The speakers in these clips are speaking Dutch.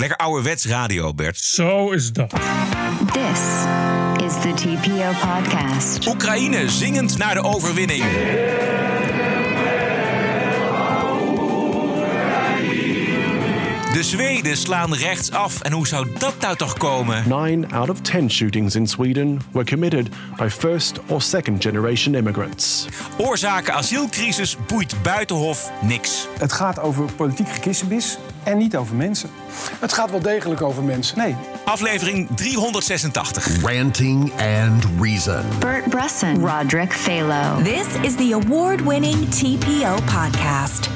Lekker ouderwets radio, Bert. Zo is dat. This is the TPO podcast. Oekraïne zingend naar de overwinning. De Zweden slaan rechtsaf. En hoe zou dat nou toch komen? Nine out of 10 shootings in Sweden were committed by first or second generation immigrants. Oorzaken asielcrisis boeit Buitenhof niks. Het gaat over politiek gekissenbis en niet over mensen. Het gaat wel degelijk over mensen. Nee, Aflevering 386. Ranting and Reason. Bert Bresson, Roderick Phalo. This is the award winning TPO podcast.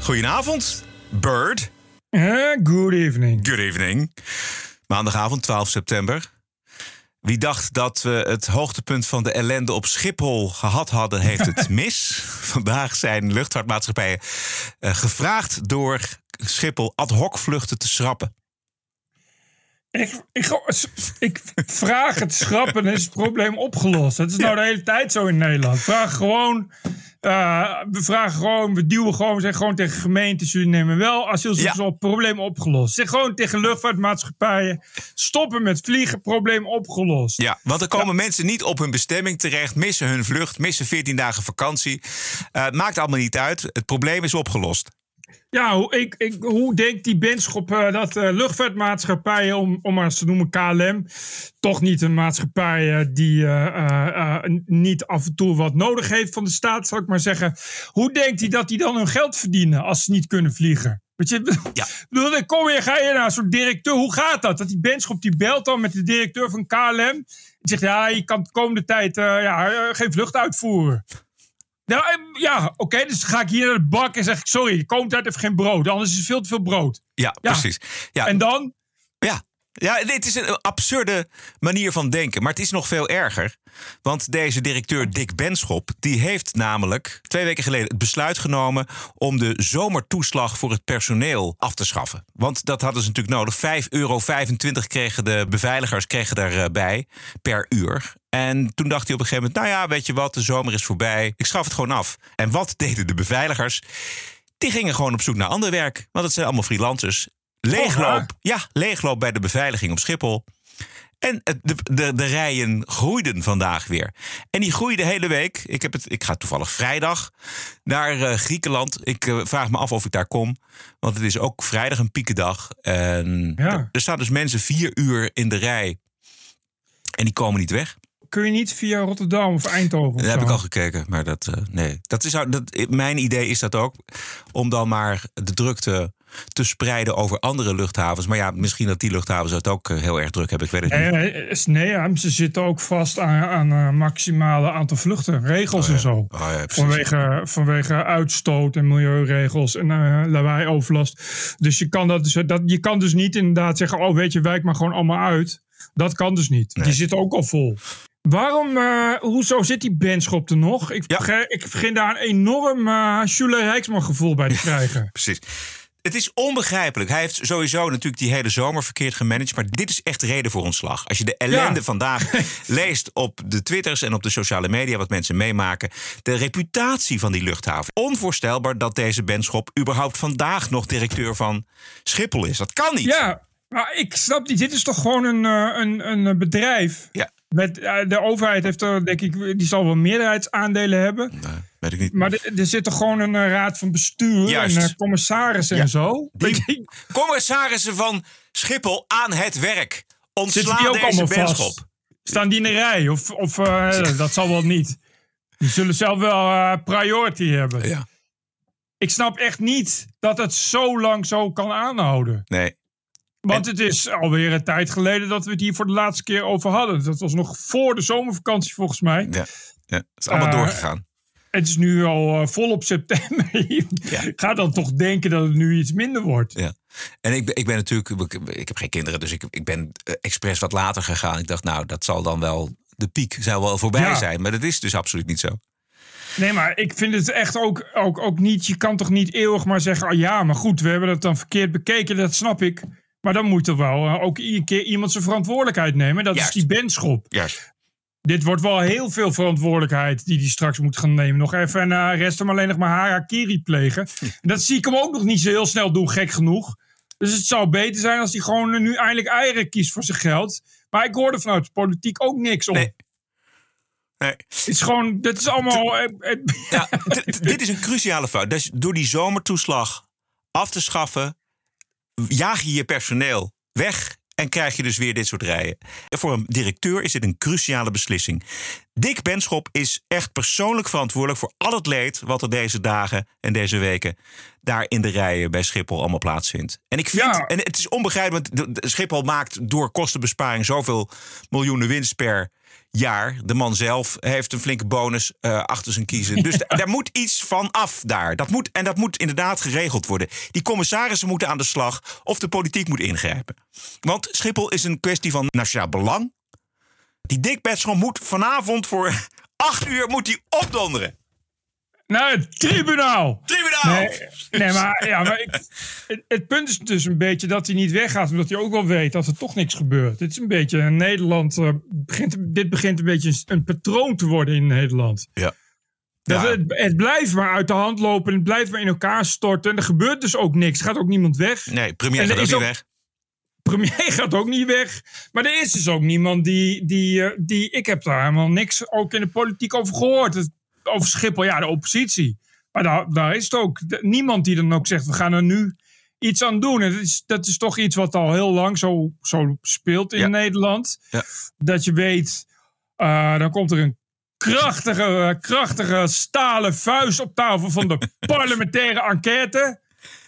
Goedenavond, Bird. Eh, good evening. Good evening. Maandagavond 12 september. Wie dacht dat we het hoogtepunt van de ellende op Schiphol gehad hadden, heeft het mis. Vandaag zijn luchtvaartmaatschappijen eh, gevraagd door Schiphol ad hoc vluchten te schrappen. Ik, ik, ik vraag het schrappen en is het probleem opgelost. Het is nou de hele tijd zo in Nederland. Vraag gewoon, eh, we vragen gewoon, we duwen gewoon, we zeggen gewoon tegen gemeentes, jullie nemen wel asielzoekers Ja. op, probleem opgelost. Zeg gewoon tegen luchtvaartmaatschappijen, stoppen met vliegen, probleem opgelost. Ja, want er komen mensen niet op hun bestemming terecht, missen hun vlucht, missen 14 dagen vakantie. Eh, maakt allemaal niet uit. Het probleem is opgelost. Ja, hoe, ik, ik, hoe denkt die benschop eh, dat eh, luchtvaartmaatschappijen, om, om maar eens te noemen KLM, toch niet een maatschappij eh, die niet af en toe wat nodig heeft van de staat, zal ik maar zeggen. Hoe denkt hij dat die dan hun geld verdienen als ze niet kunnen vliegen? Weet je, Ja. bedoel, dan kom je, ga je naar een soort directeur. Hoe gaat dat? Dat die benschop die belt dan met de directeur van KLM. Die zegt, ja, je kan de komende tijd ja, geen vlucht uitvoeren. Nou, eh, ja, oké, dus dan ga ik hier naar de bak en zeg ik, sorry, de komende tijd heeft geen brood. Anders is er veel te veel brood. Ja, Ja. precies. Ja, En dan? Ja. Ja, dit is een absurde manier van denken. Maar het is nog veel erger. Want deze directeur Dick Benschop... die heeft namelijk twee weken geleden het besluit genomen... om de zomertoeslag voor het personeel af te schaffen. Want dat hadden ze natuurlijk nodig. 5,25 euro kregen de beveiligers kregen daarbij per uur. En toen dacht hij op een gegeven moment... nou ja, weet je wat, de zomer is voorbij. Ik schaf het gewoon af. En wat deden de beveiligers? Die gingen gewoon op zoek naar ander werk. Want het zijn allemaal freelancers. Leegloop, ja, leegloop bij de beveiliging op Schiphol. En de, de, de rijen groeiden vandaag weer. En die groeiden de hele week. Ik, heb het, ik ga toevallig vrijdag naar eh, Griekenland. Ik eh, vraag me af of ik daar kom. Want het is ook vrijdag een piekendag. En Ja. er, er staan dus mensen vier uur in de rij. En die komen niet weg. Kun je niet via Rotterdam of Eindhoven? of Dat heb zo? ik al gekeken, maar dat, eh, nee. Dat is, dat, mijn idee is dat ook. Om dan maar de drukte te spreiden over andere luchthavens. Maar ja, misschien dat die luchthavens het ook eh, heel erg druk hebben. Ik weet het niet. Nee, eh, nee, ze zitten ook vast aan, aan eh, maximale aantal vluchten, regels en zo. Oh ja. Vanwege, vanwege uitstoot en milieuregels en eh lawaai overlast. Dus je kan, dat, dus, dat, je kan dus niet inderdaad zeggen: Oh, weet je, wijk maar gewoon allemaal uit. Dat kan dus niet. Die zitten ook al vol. Waarom, eh, hoezo zit die benschop er nog? Ik, Ja. begin, ik begin daar een enorm uh, Schule Rijksman gevoel bij te krijgen. Precies. Het is onbegrijpelijk. Hij heeft sowieso natuurlijk die hele zomer verkeerd gemanaged. Maar dit is echt reden voor ontslag. Als je de ellende Ja. vandaag leest op de Twitters en op de sociale media, wat mensen meemaken. De reputatie van die luchthaven. Onvoorstelbaar dat deze Benschop überhaupt vandaag nog directeur van Schiphol is. Dat kan niet. Ja, maar ik snap niet. Dit is toch gewoon een, eh, een, een bedrijf. Ja. Met, eh, de overheid heeft er, denk ik, die zal wel meerderheidsaandelen hebben. Nee, weet ik niet. Maar er, er zit toch gewoon een eh, raad van bestuur Juist. en eh, commissarissen Ja. en zo. Die commissarissen van Schiphol aan het werk. Ontslaan die ook deze allemaal Benschop. Staan die in de rij? Of, of eh, dat zal wel niet. Die zullen zelf wel eh, priority hebben. Ja. Ik snap echt niet dat het zo lang zo kan aanhouden. Nee. Want het is alweer een tijd geleden dat we het hier voor de laatste keer over hadden. Dat was nog voor de zomervakantie volgens mij. Ja. ja. Het is allemaal Eh, doorgegaan. Het is nu al uh, volop september. Ga dan toch denken dat het nu iets minder wordt. Ja. En ik, ben- ik ben natuurlijk, ik, ik heb geen kinderen, dus ik, ik ben eh, expres wat later gegaan. Ik dacht, nou, dat zal dan wel, de piek zou wel voorbij Ja. zijn. Maar dat is dus absoluut niet zo. Nee, maar ik vind het echt ook, ook, ook niet. Je kan toch niet eeuwig maar zeggen: oh ja, maar goed, we hebben dat dan verkeerd bekeken. Dat snap ik. Maar dan moet er wel uh, ook iedere keer iemand zijn verantwoordelijkheid nemen. Dat Juist. is die benschop. Juist. Dit wordt wel heel veel verantwoordelijkheid die hij straks moet gaan nemen. Nog even en uh, rest hem alleen nog maar harakiri plegen. En dat zie ik hem ook nog niet zo heel snel doen, gek genoeg. Dus het zou beter zijn als hij gewoon nu eindelijk eieren kiest voor zijn geld. Maar ik hoorde vanuit de politiek ook niks om. Nee. Nee. Het is gewoon, dat is allemaal... eh, eh, Ja, dit is een cruciale fout. Dus door die zomertoeslag af te schaffen, jaag je je personeel weg en krijg je dus weer dit soort rijen. Voor een directeur is dit een cruciale beslissing. Dick Benschop is echt persoonlijk verantwoordelijk voor al het leed wat er deze dagen en deze weken daar in de rijen bij Schiphol allemaal plaatsvindt. En ik vind, Ja. en het is onbegrijpelijk, want Schiphol maakt door kostenbesparing zoveel miljoenen winst per jaar. De man zelf heeft een flinke bonus eh, achter zijn kiezen. Dus da- daar moet iets van af daar. Dat moet, en dat moet inderdaad geregeld worden. Die commissarissen moeten aan de slag of de politiek moet ingrijpen. Want Schiphol is een kwestie van nationaal belang. Die Dick moet vanavond voor acht uur moet hij opdonderen. Naar het tribunaal! Tribunaal! Nee, nee maar, ja, maar ik, het, het punt is dus een beetje dat hij niet weggaat, omdat hij ook wel weet dat er toch niks gebeurt. Het is een beetje in Nederland, eh, begint, dit begint een beetje een, een patroon te worden in Nederland. Ja. Dat Ja. het, het blijft maar uit de hand lopen, het blijft maar in elkaar storten. En er gebeurt dus ook niks, gaat ook niemand weg. Nee, premier En gaat ook niet ook- weg. Premier gaat ook niet weg. Maar er is dus ook niemand die, die, eh, die. Ik heb daar helemaal niks ook in de politiek over gehoord. Het- over Schiphol, ja, de oppositie. Maar daar, daar is het ook. Niemand die dan ook zegt: we gaan er nu iets aan doen. En dat is, dat is toch iets wat al heel lang zo, zo speelt in Ja. Nederland. Ja. Dat je weet, eh, dan komt er een krachtige, krachtige stalen vuist op tafel van de parlementaire enquête.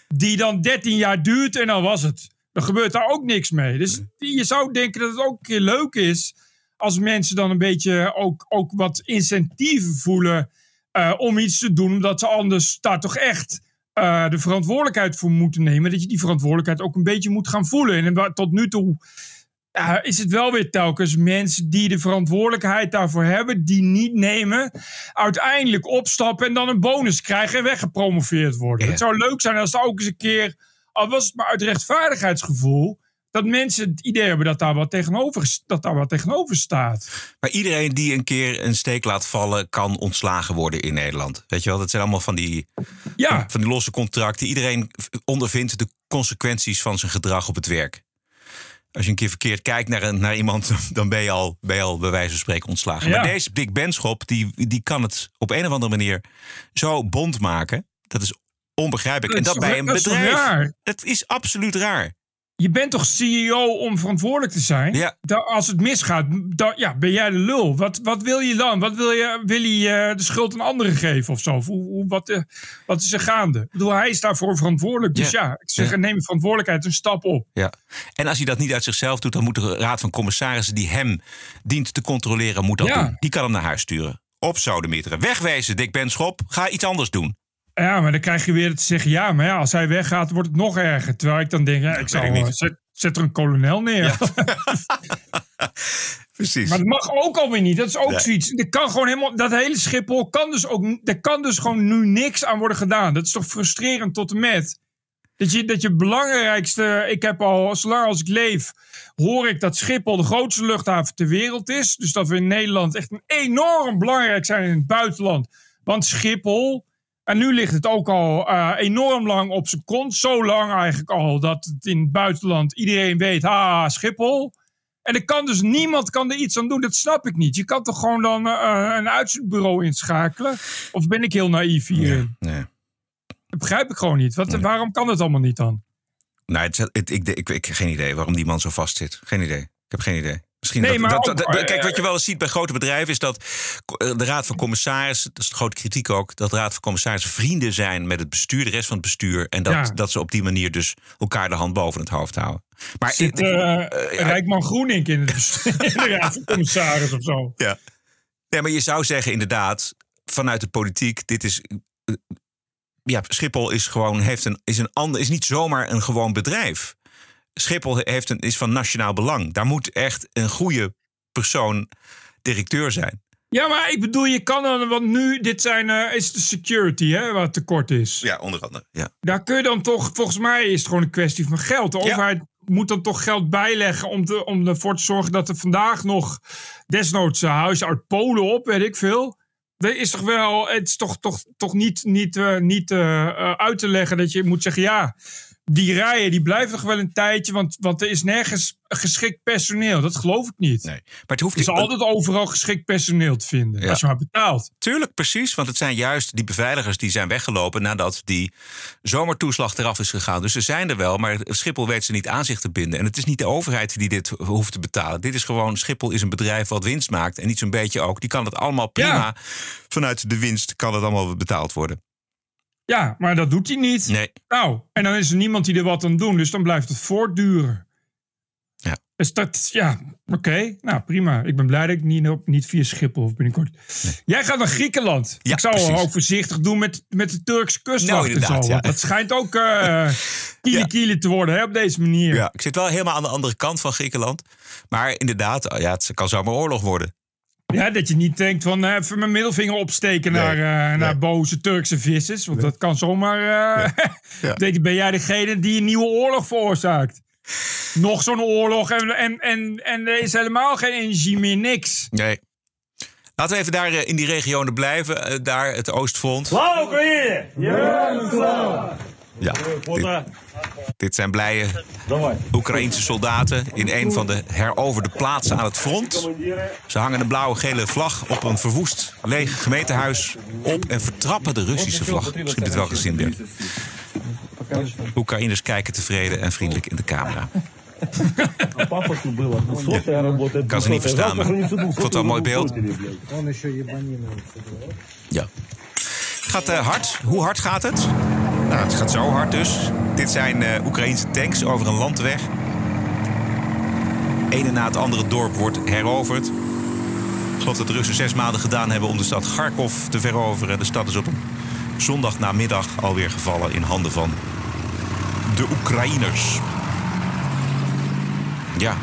Die dan 13 jaar duurt en dan was het. Dan gebeurt daar ook niks mee. Dus je zou denken dat het ook een keer leuk is. Als mensen dan een beetje ook, ook wat incentieven voelen. eh, om iets te doen. Omdat ze anders daar toch echt eh, de verantwoordelijkheid voor moeten nemen. Dat je die verantwoordelijkheid ook een beetje moet gaan voelen. En tot nu toe eh, is het wel weer telkens mensen die de verantwoordelijkheid daarvoor hebben, die niet nemen, uiteindelijk opstappen en dan een bonus krijgen en weggepromoveerd worden. Ja. Het zou leuk zijn als er ook eens een keer, al was het maar uit rechtvaardigheidsgevoel, dat mensen het idee hebben dat daar wat tegenover, dat daar wat tegenover staat. Maar iedereen die een keer een steek laat vallen, kan ontslagen worden in Nederland. Weet je wel, dat zijn allemaal van die, Ja, van die losse contracten. Iedereen ondervindt de consequenties van zijn gedrag op het werk. Als je een keer verkeerd kijkt naar, een, naar iemand, dan ben je, al, ben je al bij wijze van spreken ontslagen. Ja. Maar deze Dick Benschop, die, die kan het op een of andere manier zo bond maken. Dat is onbegrijpelijk. Dat en is dat toch- bij een dat is bedrijf. raar? Dat is absoluut raar. Je bent toch CEO om verantwoordelijk te zijn? Ja. Da- als het misgaat, dan ja, ben jij de lul. Wat, wat wil je dan? Wat wil je, wil je eh, de schuld aan anderen geven of zo? Of Hoe, hoe, wat, eh, wat is er gaande? Ik bedoel, hij is daarvoor verantwoordelijk. Dus Ja. ja, ik zeg, Ja. neem verantwoordelijkheid een stap op. Ja. En als hij dat niet uit zichzelf doet, dan moet de raad van commissarissen die hem dient te controleren, moet dat doen. Die kan hem naar huis sturen. Op sodemieteren. Wegwezen, Dick Benschop. Ga iets anders doen. Ja, maar dan krijg je weer te zeggen, ja, maar ja, als hij weggaat, wordt het nog erger. Terwijl ik dan denk, ja, ik zou ik niet. zet, zet er een kolonel neer. Precies. Maar dat mag ook alweer niet. Dat is ook Nee. zoiets. Er kan gewoon helemaal, dat hele Schiphol kan dus ook. Er kan dus gewoon nu niks aan worden gedaan. Dat is toch frustrerend tot en met. Dat je, dat je belangrijkste. Ik heb al, zolang als ik leef. hoor ik dat Schiphol de grootste luchthaven ter wereld is. Dus dat we in Nederland echt een enorm belangrijk zijn in het buitenland. Want Schiphol. En nu ligt het ook al eh, enorm lang op zijn kont. Zo lang eigenlijk al dat het in het buitenland iedereen weet. Ha, Schiphol. En er kan dus niemand kan er iets aan doen. Dat snap ik niet. Je kan toch gewoon dan eh, een uitzendbureau inschakelen? Of ben ik heel naïef hierin? Nee. Dat begrijp ik gewoon niet. Wat, Waarom kan het allemaal niet dan? Nou, het, het- ik, ik, ik, heb geen idee waarom die man zo vast zit. Geen idee. Ik heb geen idee. Misschien Nee, dat, kijk, wat je wel eens ziet bij grote bedrijven is dat eh, de raad van commissarissen, dat is de grote kritiek ook, dat de raad van commissarissen vrienden zijn met het bestuur, de rest van het bestuur, en dat, Ja. dat ze op die manier dus elkaar de hand boven het hoofd houden. Maar Zit eh, eh Rijkman Groenink in, het bestuur- in de raad van commissaris of zo? Ja. Nee, maar je zou zeggen inderdaad, vanuit de politiek, dit is. eh, Ja, Schiphol is gewoon heeft een, is een ander, is niet zomaar een gewoon bedrijf. Schiphol heeft een, is van nationaal belang. Daar moet echt een goede persoon directeur zijn. Ja, maar ik bedoel, je kan dan, want nu, dit zijn, eh, is de security, hè, wat tekort is. Ja, onder andere. Ja. Daar kun je dan toch, volgens mij is het gewoon een kwestie van geld. De Ja. overheid moet dan toch geld bijleggen om, te, om ervoor te zorgen dat er vandaag nog desnoods uh, huizen uit Polen op, weet ik veel. Er is toch wel, het is toch, toch, toch niet, niet, eh, niet eh, eh, uit te leggen dat je moet zeggen, ja, die rijen die blijven nog wel een tijdje, want, want er is nergens geschikt personeel. Dat geloof ik niet. Nee. Maar het hoeft Er is niet- altijd overal geschikt personeel te vinden, Ja. als je maar betaalt. Tuurlijk, precies. Want het zijn juist die beveiligers die zijn weggelopen nadat die zomertoeslag eraf is gegaan. Dus ze zijn er wel, maar Schiphol weet ze niet aan zich te binden. En het is niet de overheid die dit hoeft te betalen. Dit is gewoon, Schiphol is een bedrijf wat winst maakt. En niet zo'n beetje ook. Die kan het allemaal prima. Ja. Vanuit de winst kan het allemaal betaald worden. Ja, maar dat doet hij niet. Nee. Nou, en dan is er niemand die er wat aan doet, dus dan blijft het voortduren. Ja. Dus dat, ja, oké. Nou, prima. Ik ben blij dat ik niet, op- niet via Schiphol hoef binnenkort. Jij gaat naar Griekenland. Ja, ik zou precies. ook voorzichtig doen met, met de Turkse kustwacht Nou, en inderdaad, zo. ja. Dat schijnt ook eh kiele Ja. kiele te worden hè, op deze manier. Ja, ik zit wel helemaal aan de andere kant van Griekenland. Maar inderdaad, ja, het kan zomaar oorlog worden. Ja, dat je niet denkt van eh, even mijn middelvinger opsteken Nee, naar, eh, naar boze Turkse vissers. Want dat kan zomaar. eh Ja. denk, ben jij degene die een nieuwe oorlog veroorzaakt? Nog zo'n oorlog en, en, en, en er is helemaal geen energie meer, niks. Nee. Laten we even daar in die regionen blijven. daar het Oostfront. Ja, dit, dit zijn blije Oekraïense soldaten in een van de heroverde plaatsen aan het front. Ze hangen een blauwe gele vlag op een verwoest leeg gemeentehuis op en vertrappen de Russische vlag. Je dit wel gezien hebt. Oekraïners kijken tevreden en vriendelijk in de camera. Ik kan ze niet verstaan, maar ik vond het wel een mooi beeld. Ja. Gaat eh, hard. Hoe hard gaat het? Nou, het gaat zo hard dus. Dit zijn eh Oekraïnse tanks over een landweg. Ene na het andere dorp wordt heroverd. Ik geloof dat de Russen zes maanden gedaan hebben om de stad Kharkov te veroveren. De stad is op een zondagnamiddag alweer gevallen in handen van de Oekraïners. Ja.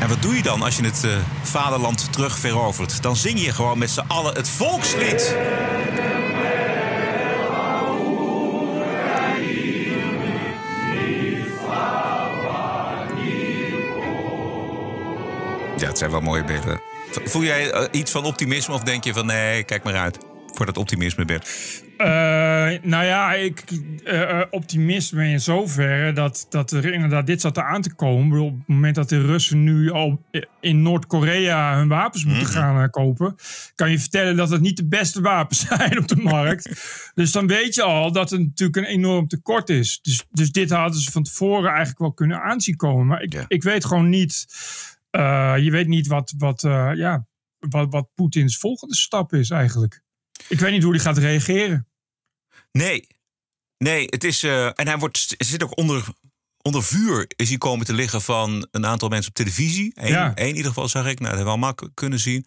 En wat doe je dan als je het eh, vaderland terug verovert? Dan zing je gewoon met z'n allen het volkslied. Het zijn wel mooie beelden. Voel jij eh, iets van optimisme of denk je van nee, kijk maar uit voor dat optimisme, Bert? Eh, nou ja, ik eh, optimisme in zoverre dat, dat er inderdaad dit zat aan te komen. Op het moment dat de Russen nu al in Noord-Korea hun wapens moeten gaan eh, kopen, kan je vertellen dat het niet de beste wapens zijn op de markt. dus dan weet je al dat het natuurlijk een enorm tekort is. Dus, dus dit hadden ze van tevoren eigenlijk wel kunnen aanzien komen. Maar ik, Ja. ik weet gewoon niet. Eh, je weet niet wat, wat, eh, ja, wat, wat Poetins volgende stap is eigenlijk. Ik weet niet hoe hij gaat reageren. Nee. Nee, het is. eh, en hij wordt, zit ook onder, onder vuur. Is hij komen te liggen van een aantal mensen op televisie. Eén, Ja. één in ieder geval zag ik. Nou, dat hebben we allemaal kunnen zien.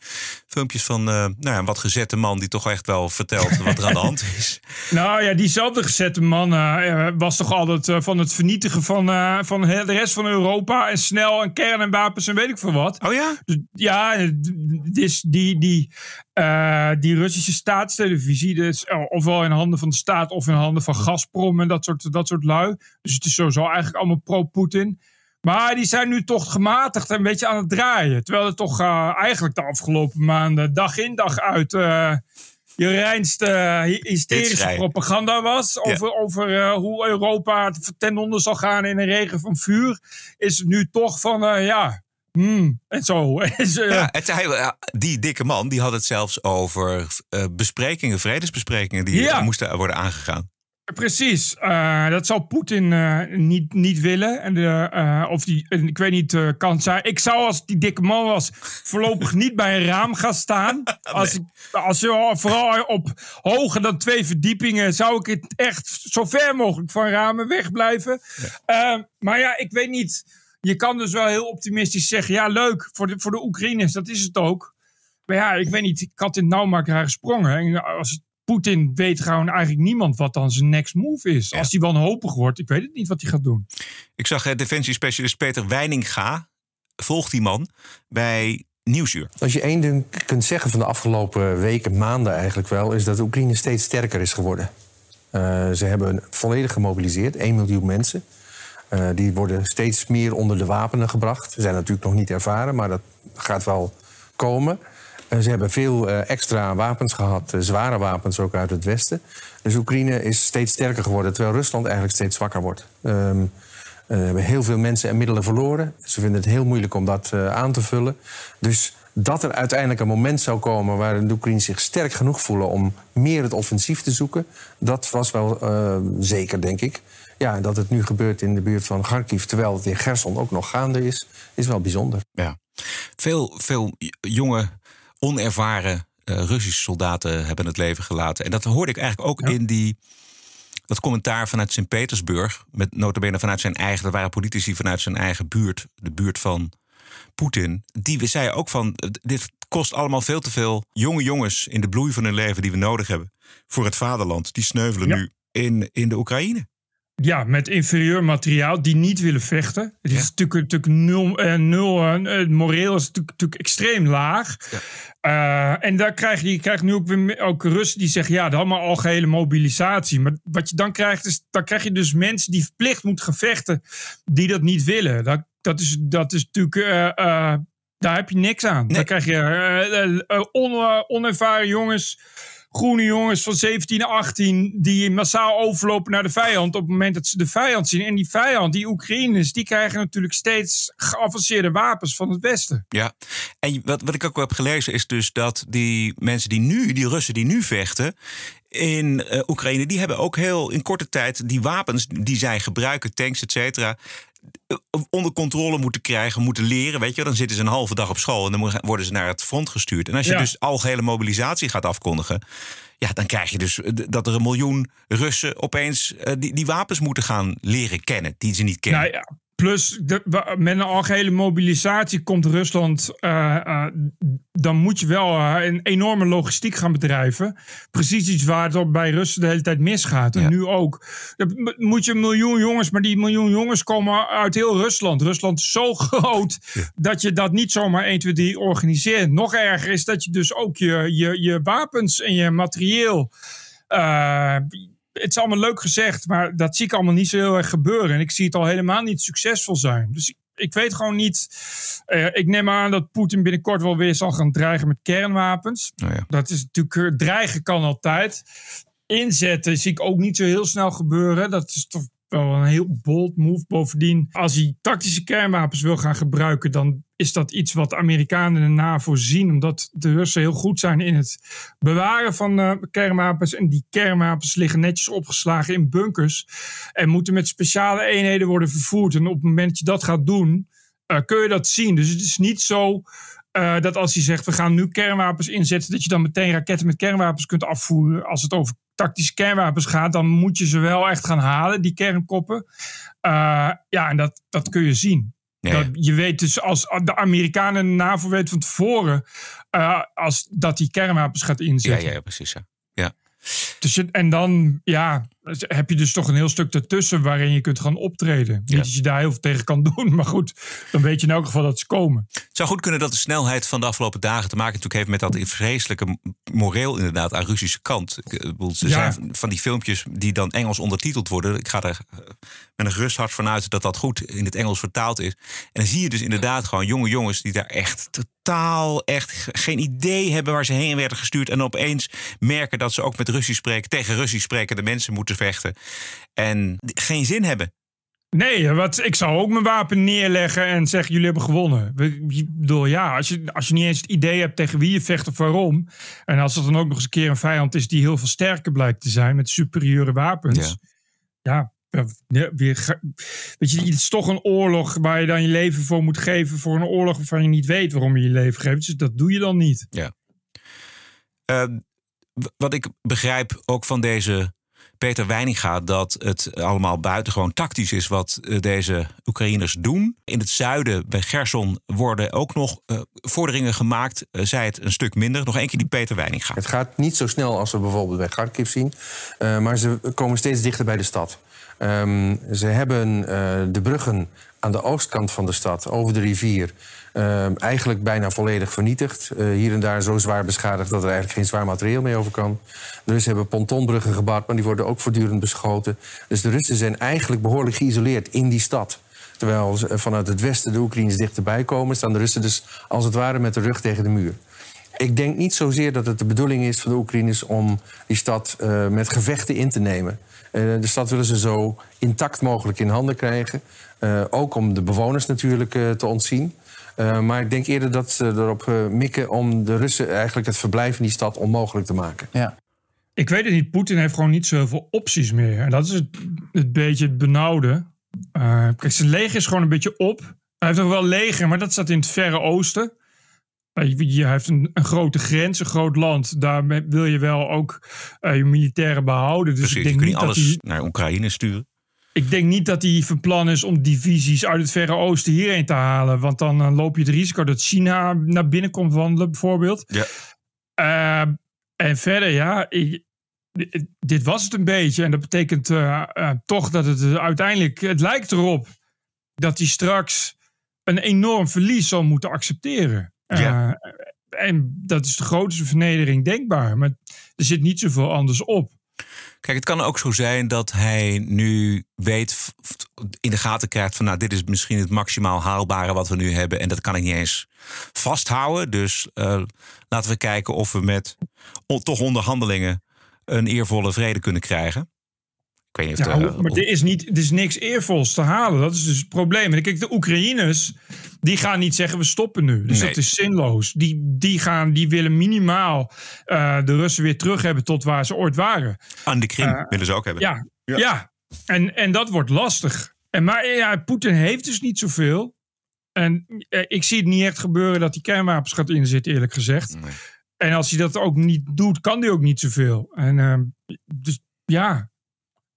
Filmpjes van eh, nou ja, een wat gezette man die toch echt wel vertelt wat er aan de hand is. Nou ja, diezelfde gezette man eh, was toch altijd eh, van het vernietigen van, van de rest van Europa. En snel en kern en wapens en weet ik veel wat. Oh ja? Dus ja, dus die, die, eh, die Russische staatstelevisie, dus, ofwel in handen van de staat of in handen van Gazprom en dat soort, dat soort lui. Dus het is sowieso eigenlijk allemaal pro-Poetin. Maar die zijn nu toch gematigd en een beetje aan het draaien. Terwijl er toch eh, eigenlijk de afgelopen maanden dag in dag uit je reinste hy- hysterische propaganda was. Over, over hoe Europa ten onder zal gaan in een regen van vuur. Is het nu toch van ja, hmm, en zo. Is, eh, Ja, het, hij, ja, die dikke man die had het zelfs over eh, besprekingen, vredesbesprekingen die Ja. moesten worden aangegaan. Precies, Eh, dat zal Poetin eh, niet, niet willen. En de, eh, of die, ik weet niet, eh, kan zijn. Ik zou als die dikke man was voorlopig niet bij een raam gaan staan. Als, ik, als je vooral op hoger dan twee verdiepingen zou ik het echt zo ver mogelijk van ramen wegblijven. Eh, maar ja, ik weet niet. Je kan dus wel heel optimistisch zeggen: ja, leuk voor de, voor de Oekraïners, dat is het ook. Maar ja, ik weet niet, ik had in nauwmaker gesprongen. En als Poetin weet gewoon eigenlijk niemand wat dan zijn next move is. Als hij wanhopig wordt, ik weet het niet wat hij gaat doen. Ik zag eh, defensiespecialist Peter Weininga, volgt die man, bij Nieuwsuur. Als je één ding kunt zeggen van de afgelopen weken, maanden eigenlijk wel, is dat Oekraïne steeds sterker is geworden. Eh, ze hebben volledig gemobiliseerd, 1 miljoen mensen. Eh, die worden steeds meer onder de wapenen gebracht. Ze zijn natuurlijk nog niet ervaren, maar dat gaat wel komen. Eh, ze hebben veel eh, extra wapens gehad, eh, zware wapens ook uit het westen. Dus Oekraïne is steeds sterker geworden, terwijl Rusland eigenlijk steeds zwakker wordt. We hebben heel veel mensen en middelen verloren. Ze vinden het heel moeilijk om dat aan te vullen. Dus dat er uiteindelijk een moment zou komen waarin de zich sterk genoeg voelen om meer het offensief te zoeken, dat was wel zeker, denk ik. Ja, en dat het nu gebeurt in de buurt van Kharkiv, terwijl het in Gerson ook nog gaande is, is wel bijzonder. Ja. Veel, veel jonge, onervaren eh, Russische soldaten hebben het leven gelaten. En dat hoorde ik eigenlijk ook in die, dat commentaar vanuit Sint-Petersburg. Met notabene vanuit zijn eigen, dat waren politici vanuit zijn eigen buurt, de buurt van Poetin. Die zei ook van, eh, dit kost allemaal veel te veel jonge jongens in de bloei van hun leven die we nodig hebben voor het vaderland. Die sneuvelen Ja. nu in, in de Oekraïne. Ja, met inferieur materiaal die niet willen vechten. Het is natuurlijk, natuurlijk nul, eh, nul het moreel is natuurlijk, natuurlijk extreem laag. Eh, en daar krijg je, je krijgt nu ook weer ook Russen die zeggen: ja, is allemaal algehele mobilisatie. Maar wat je dan krijgt, is dan krijg je dus mensen die verplicht moeten gaan vechten, die dat niet willen. Dat, dat, is, dat is natuurlijk. daar heb je niks aan. Dan krijg je on- onervaren jongens groene jongens van 17, 18 die massaal overlopen naar de vijand op het moment dat ze de vijand zien. En die vijand, die Oekraïners, die krijgen natuurlijk steeds geavanceerde wapens van het Westen. Ja, en wat, wat ik ook heb gelezen is dus dat die mensen die nu, die Russen die nu vechten in eh, Oekraïne, die hebben ook heel in korte tijd die wapens die zij gebruiken, tanks, et cetera, onder controle moeten krijgen, moeten leren. Weet je, dan zitten ze een halve dag op school en dan worden ze naar het front gestuurd. En als je Ja. dus algehele mobilisatie gaat afkondigen, ja, dan krijg je dus eh, dat er een miljoen Russen opeens eh, die, die wapens moeten gaan leren kennen, die ze niet kennen. Nou ja, plus de, met een algehele mobilisatie komt Rusland. eh, eh, dan moet je wel eh, een enorme logistiek gaan bedrijven. Precies iets waar het bij Russen de hele tijd misgaat. En Ja. nu ook. Dan moet je een miljoen jongens, maar die miljoen jongens komen uit heel Rusland. Rusland is zo groot dat je dat niet zomaar 1, 2, 3 organiseert. Nog erger is dat je dus ook je, je, je wapens en je materieel. Het is allemaal leuk gezegd, maar dat zie ik allemaal niet zo heel erg gebeuren. En ik zie het al helemaal niet succesvol zijn. Dus ik, ik weet gewoon niet. eh, ik neem aan dat Poetin binnenkort wel weer zal gaan dreigen met kernwapens. Nou ja. Dat is natuurlijk. eh, Dreigen kan altijd. Inzetten zie ik ook niet zo heel snel gebeuren. Dat is toch wel een heel bold move. Bovendien, als hij tactische kernwapens wil gaan gebruiken, dan is dat iets wat de Amerikanen en de NAVO zien. Omdat de Russen heel goed zijn in het bewaren van eh, kernwapens. En die kernwapens liggen netjes opgeslagen in bunkers. En moeten met speciale eenheden worden vervoerd. En op het moment dat je dat gaat doen, eh, kun je dat zien. Dus het is niet zo eh, dat als hij zegt we gaan nu kernwapens inzetten, dat je dan meteen raketten met kernwapens kunt afvoeren. Als het over tactische kernwapens gaat, dan moet je ze wel echt gaan halen, die kernkoppen. Ja, en dat, dat kun je zien. Ja, Dat, je weet dus als de Amerikanen en de NAVO weten van tevoren eh, als dat die kernwapens gaat inzetten. ja, ja, precies. Ja. ja. Dus en dan ja, heb je dus toch een heel stuk ertussen waarin je kunt gaan optreden. Niet Ja. dat je daar heel veel tegen kan doen, maar goed, dan weet je in elk geval dat ze komen. Het zou goed kunnen dat de snelheid van de afgelopen dagen te maken natuurlijk heeft met dat vreselijke moreel inderdaad aan Russische kant. Ik eh, bedoel, Ja. zijn van die filmpjes die dan Engels ondertiteld worden. Ik ga er eh, met een gerust hart vanuit dat dat goed in het Engels vertaald is. En dan zie je dus inderdaad gewoon jonge jongens die daar echt totaal echt ge- geen idee hebben waar ze heen werden gestuurd. En opeens merken dat ze ook met Russisch spreken, tegen Russisch sprekende mensen moeten vechten. En geen zin hebben. Nee, wat, ik zou ook mijn wapen neerleggen en zeggen: jullie hebben gewonnen. Ik bedoel, ja, als je, als je niet eens het idee hebt tegen wie je vecht of waarom. En als het dan ook nog eens een keer een vijand is die heel veel sterker blijkt te zijn met superieure wapens. Ja, weer, weet je, het is toch een oorlog waar je dan je leven voor moet geven. Voor een oorlog waarvan je niet weet waarom je je leven geeft. Dus dat doe je dan niet. Ja. Eh, wat ik begrijp ook van deze Peter Weininga... dat het allemaal buitengewoon tactisch is wat eh, deze Oekraïners doen. In het zuiden, bij Gerson, worden ook nog eh, vorderingen gemaakt. Eh, zij het een stuk minder. Nog één keer die Peter Weininga. Het gaat niet zo snel als we bijvoorbeeld bij Kharkiv zien. maar ze komen steeds dichter bij de stad. Ehm, ze hebben de bruggen aan de oostkant van de stad, over de rivier... ehm, eigenlijk bijna volledig vernietigd. Eh, hier en daar zo zwaar beschadigd dat er eigenlijk geen zwaar materieel meer over kan. De Russen hebben pontonbruggen gebouwd, maar die worden ook voortdurend beschoten. Dus de Russen zijn eigenlijk behoorlijk geïsoleerd in die stad. Terwijl ze vanuit het westen de Oekraïners dichterbij komen... staan de Russen dus als het ware met de rug tegen de muur. Ik denk niet zozeer dat het de bedoeling is van de Oekraïners om die stad uh, met gevechten in te nemen. De stad willen ze zo intact mogelijk in handen krijgen. Ook om de bewoners natuurlijk te ontzien. Maar ik denk eerder dat ze erop mikken om de Russen eigenlijk het verblijf in die stad onmogelijk te maken. Ja. Ik weet het niet. Poetin heeft gewoon niet zoveel opties meer. En dat is het, het beetje het benauwde. kijk, zijn leger is gewoon een beetje op. Hij heeft nog wel leger, maar dat staat in het Verre Oosten. Je heeft een, een, grote grens, een groot land. Daar wil je wel ook uh, je militairen behouden. Dus Precies, ik denk je niet alles dat die, naar Oekraïne sturen. Ik denk niet dat hij van plan is om divisies uit het Verre Oosten hierheen te halen. Want dan uh, loop je het risico dat China naar binnen komt wandelen, bijvoorbeeld. Ja. Uh, en verder, ja, ik, dit was het een beetje. En dat betekent toch dat het uiteindelijk, het lijkt erop dat hij straks een enorm verlies zal moeten accepteren. Ja. En dat is de grootste vernedering denkbaar. Maar er zit niet zoveel anders op. Kijk, het kan ook zo zijn dat hij nu weet, in de gaten krijgt van, nou, dit is misschien het maximaal haalbare wat we nu hebben. En dat kan ik niet eens vasthouden. Dus uh, laten we kijken of we met toch onderhandelingen een eervolle vrede kunnen krijgen. Ik weet niet of ja, de, maar er is, niet, er is niks eervols te halen. Dat is dus het probleem. En kijk, de Oekraïners, die gaan niet zeggen we stoppen nu. Dus Nee. dat is zinloos. Die, die, gaan, die willen minimaal eh, de Russen weer terug hebben tot waar ze ooit waren. Aan de Krim Eh, willen ze ook hebben. Ja, ja. En, en dat wordt lastig. En, maar ja, Poetin heeft dus niet zoveel. En eh, ik zie het niet echt gebeuren dat hij kernwapens gaat inzetten, eerlijk gezegd. Nee. En als hij dat ook niet doet, kan hij ook niet zoveel. En ehm, dus ja.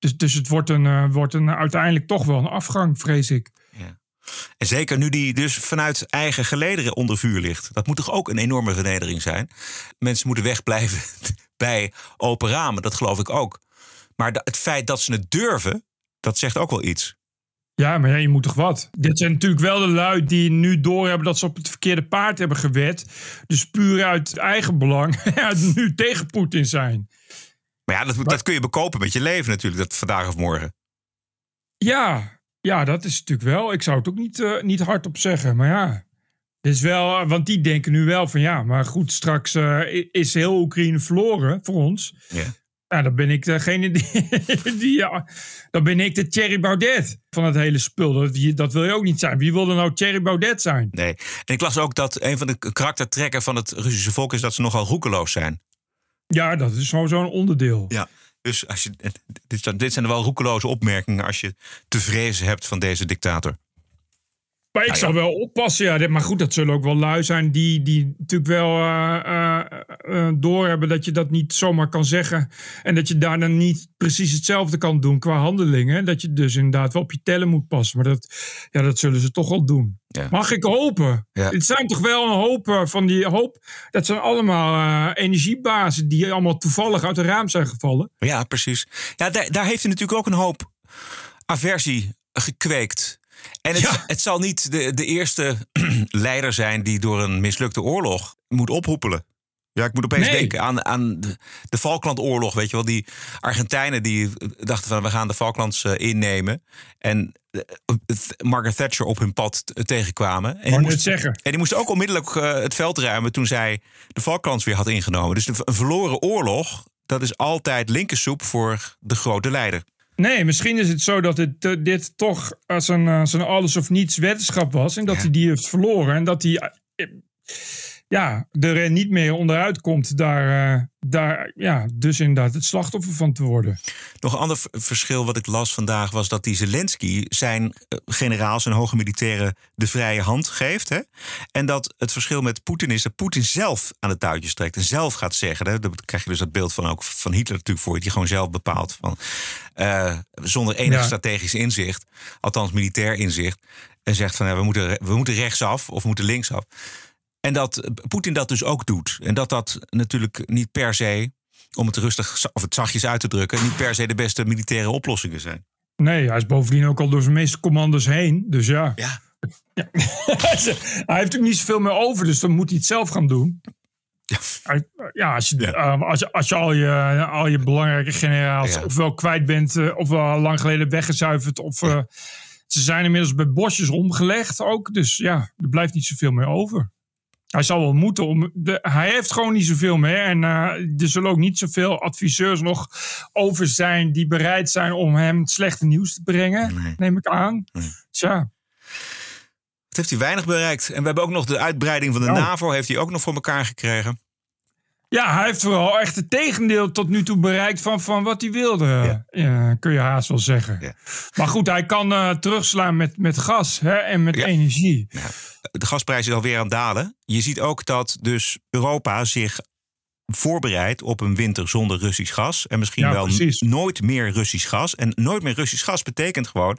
Dus, dus het wordt, een, eh, wordt een, uiteindelijk toch wel een afgang, vrees ik. En zeker nu die dus vanuit eigen gelederen onder vuur ligt. Dat moet toch ook een enorme vernedering zijn? Mensen moeten wegblijven bij open ramen, dat geloof ik ook. Maar het feit dat ze het durven, dat zegt ook wel iets. Ja, maar ja, je moet toch wat? Dit zijn natuurlijk wel de lui die nu doorhebben dat ze op het verkeerde paard hebben gewet. Dus puur uit eigen belang ja, nu tegen Poetin zijn. Maar ja, dat, dat kun je bekopen met je leven natuurlijk, dat vandaag of morgen. Ja, ja, dat is natuurlijk wel. Ik zou het ook niet, eh, niet hardop zeggen, maar ja. Het is wel, eh, want die denken nu wel van ja, maar goed, straks eh, is heel Oekraïne verloren voor ons. Ja. Ja, dan ben ik degene die, die ja, dan ben ik de Thierry Baudet van het hele spul. Dat, dat wil je ook niet zijn. Wie wil er nou Thierry Baudet zijn? Nee. En ik las ook dat een van de karaktertrekken van het Russische volk is dat ze nogal roekeloos zijn. Ja, dat is sowieso een onderdeel. Ja. Dus als je, dit, zijn- dit zijn wel roekeloze opmerkingen als je te vrezen hebt van deze dictator. Maar ik Nou zou ja. wel oppassen. Ja, maar goed, dat zullen ook wel lui zijn die, die natuurlijk wel eh, eh, doorhebben dat je dat niet zomaar kan zeggen. En dat je daar dan niet precies hetzelfde kan doen qua handelingen. Dat je dus inderdaad wel op je tellen moet passen. Maar dat, ja, dat zullen ze toch wel doen. Ja. Mag ik hopen? Ja. Het zijn toch wel een hoop eh, van die hoop. Dat zijn allemaal eh, energiebazen die allemaal toevallig uit het raam zijn gevallen. Ja, precies. Ja, daar, daar heeft hij natuurlijk ook een hoop aversie gekweekt. En het, Ja. het zal niet de, de eerste leider zijn die door een mislukte oorlog moet ophoepelen. Ja, ik moet opeens Nee. denken aan, aan de, Falklandoorlog. Weet je wel, die Argentijnen die dachten van we gaan de Falklands eh, innemen. En eh, het- Margaret Thatcher op hun pad tegenkwamen. En die, moest, zeggen. en die moesten ook onmiddellijk eh, het veld ruimen toen zij de Falklands weer had ingenomen. Dus een verloren oorlog, dat is altijd linkersoep voor de grote leider. Nee, misschien is het zo dat eh, dit toch als een, als een alles of niets wetenschap was. En dat Ja. hij die heeft verloren. En dat hij eh, ja, er niet meer onderuit komt daar, eh, daar ja, dus inderdaad het slachtoffer van te worden. Nog een ander verschil wat ik las vandaag was dat die Zelensky zijn eh, generaals en hoge militairen de vrije hand geeft. Hè? En dat het verschil met Poetin is dat Poetin zelf aan de touwtjes trekt en zelf gaat zeggen. Hè? Daar krijg je dus dat beeld van ook van Hitler natuurlijk voor, die gewoon zelf bepaalt. Van, eh, zonder enig Ja. strategisch inzicht, althans militair inzicht. En zegt van ja, we, moeten, we moeten rechtsaf of we moeten linksaf. En dat eh, Poetin dat dus ook doet. En dat dat natuurlijk niet per se, om het rustig of het zachtjes uit te drukken, niet per se de beste militaire oplossingen zijn. Nee, hij is bovendien ook al door zijn meeste commanders heen. Dus ja. Ja. hij heeft ook niet zoveel meer over, dus dan moet hij het zelf gaan doen. Ja, als je, Ja. eh, als je, als je, al, je al je belangrijke generaals Ja. ofwel kwijt bent, eh, ofwel lang geleden weggezuiverd, of ze zijn inmiddels bij bosjes omgelegd ook. Dus ja, er blijft niet zoveel meer over. Hij zal wel moeten. Om de, hij heeft gewoon niet zoveel meer. En uh, er zullen ook niet zoveel adviseurs nog over zijn die bereid zijn om hem slechte nieuws te brengen. Nee. Neem ik aan. Nee. Tja. Het heeft hij weinig bereikt. En we hebben ook nog de uitbreiding van de Nou. NAVO. Heeft hij ook nog voor elkaar gekregen. Ja, hij heeft vooral echt het tegendeel tot nu toe bereikt van, van wat hij wilde. Ja. kun je haast wel zeggen. Ja. Maar goed, hij kan eh, terugslaan met, met gas hè, en met Ja. energie. De gasprijs is alweer aan het dalen. Je ziet ook dat dus Europa zich voorbereidt op een winter zonder Russisch gas. En misschien wel precies. nooit meer Russisch gas. En nooit meer Russisch gas betekent gewoon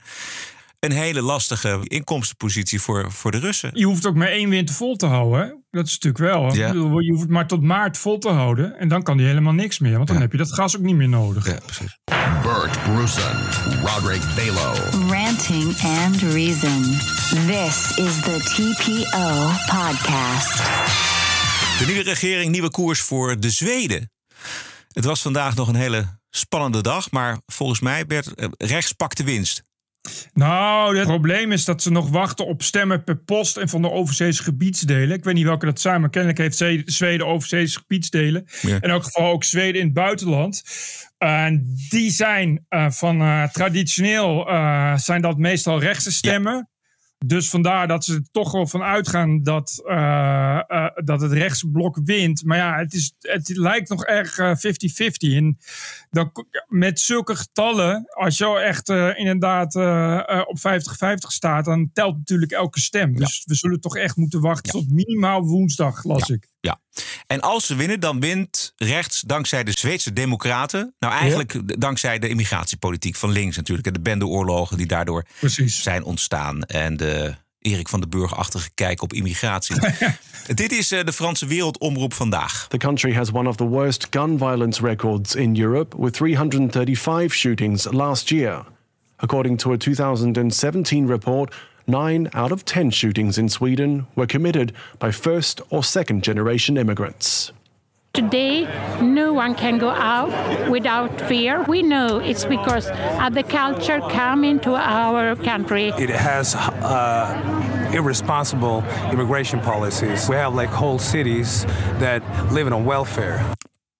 een hele lastige inkomstenpositie voor, voor de Russen. Je hoeft ook maar één winter vol te houden. Hè? Dat is natuurlijk wel. Ja. Je hoeft het maar tot maart vol te houden. En dan kan hij helemaal niks meer. Want dan Ja. heb je dat gas ook niet meer nodig. Ja, precies. Bert Bruson, Roderick Balo. Ranting and Reason. This is the TPO podcast. De nieuwe regering, nieuwe koers voor de Zweden. Het was vandaag nog een hele spannende dag. Maar volgens mij, Bert, eh, rechts pakt de winst. Nou, het probleem is dat ze nog wachten op stemmen per post en van de overzeese gebiedsdelen. Ik weet niet welke dat zijn, maar kennelijk heeft Zwe- Zweden overzeese gebiedsdelen. Ja. In elk geval ook Zweden in het buitenland. En die zijn eh, van eh, traditioneel eh, zijn dat meestal rechtse stemmen. Dus vandaar dat ze er toch wel van uitgaan dat, eh, eh, dat het rechtsblok wint. Maar ja, het, is, het lijkt nog erg eh, 50-50. en dan, met zulke getallen, als je echt eh, inderdaad eh, eh, op 50-50 staat, dan telt natuurlijk elke stem. Dus we zullen toch echt moeten wachten tot minimaal woensdag, las ik. Ja. En als ze winnen, dan wint rechts dankzij de Zweedse Democraten. Nou, eigenlijk dankzij de immigratiepolitiek van links natuurlijk. En de bendeoorlogen die daardoor Precies. zijn ontstaan. En de Erik van den Burg-achtige kijk op immigratie. Dit is eh, de Franse Wereldomroep vandaag. The country has one of the worst gun violence records in Europe, with 335 shootings last year. According to a 2017 report, nine out of 10 shootings in Sweden were committed by first or second generation immigrants. Today, no one can go out without fear. We know it's because other culture come into our country. It has uh, irresponsible immigration policies. We have like whole cities that live on welfare.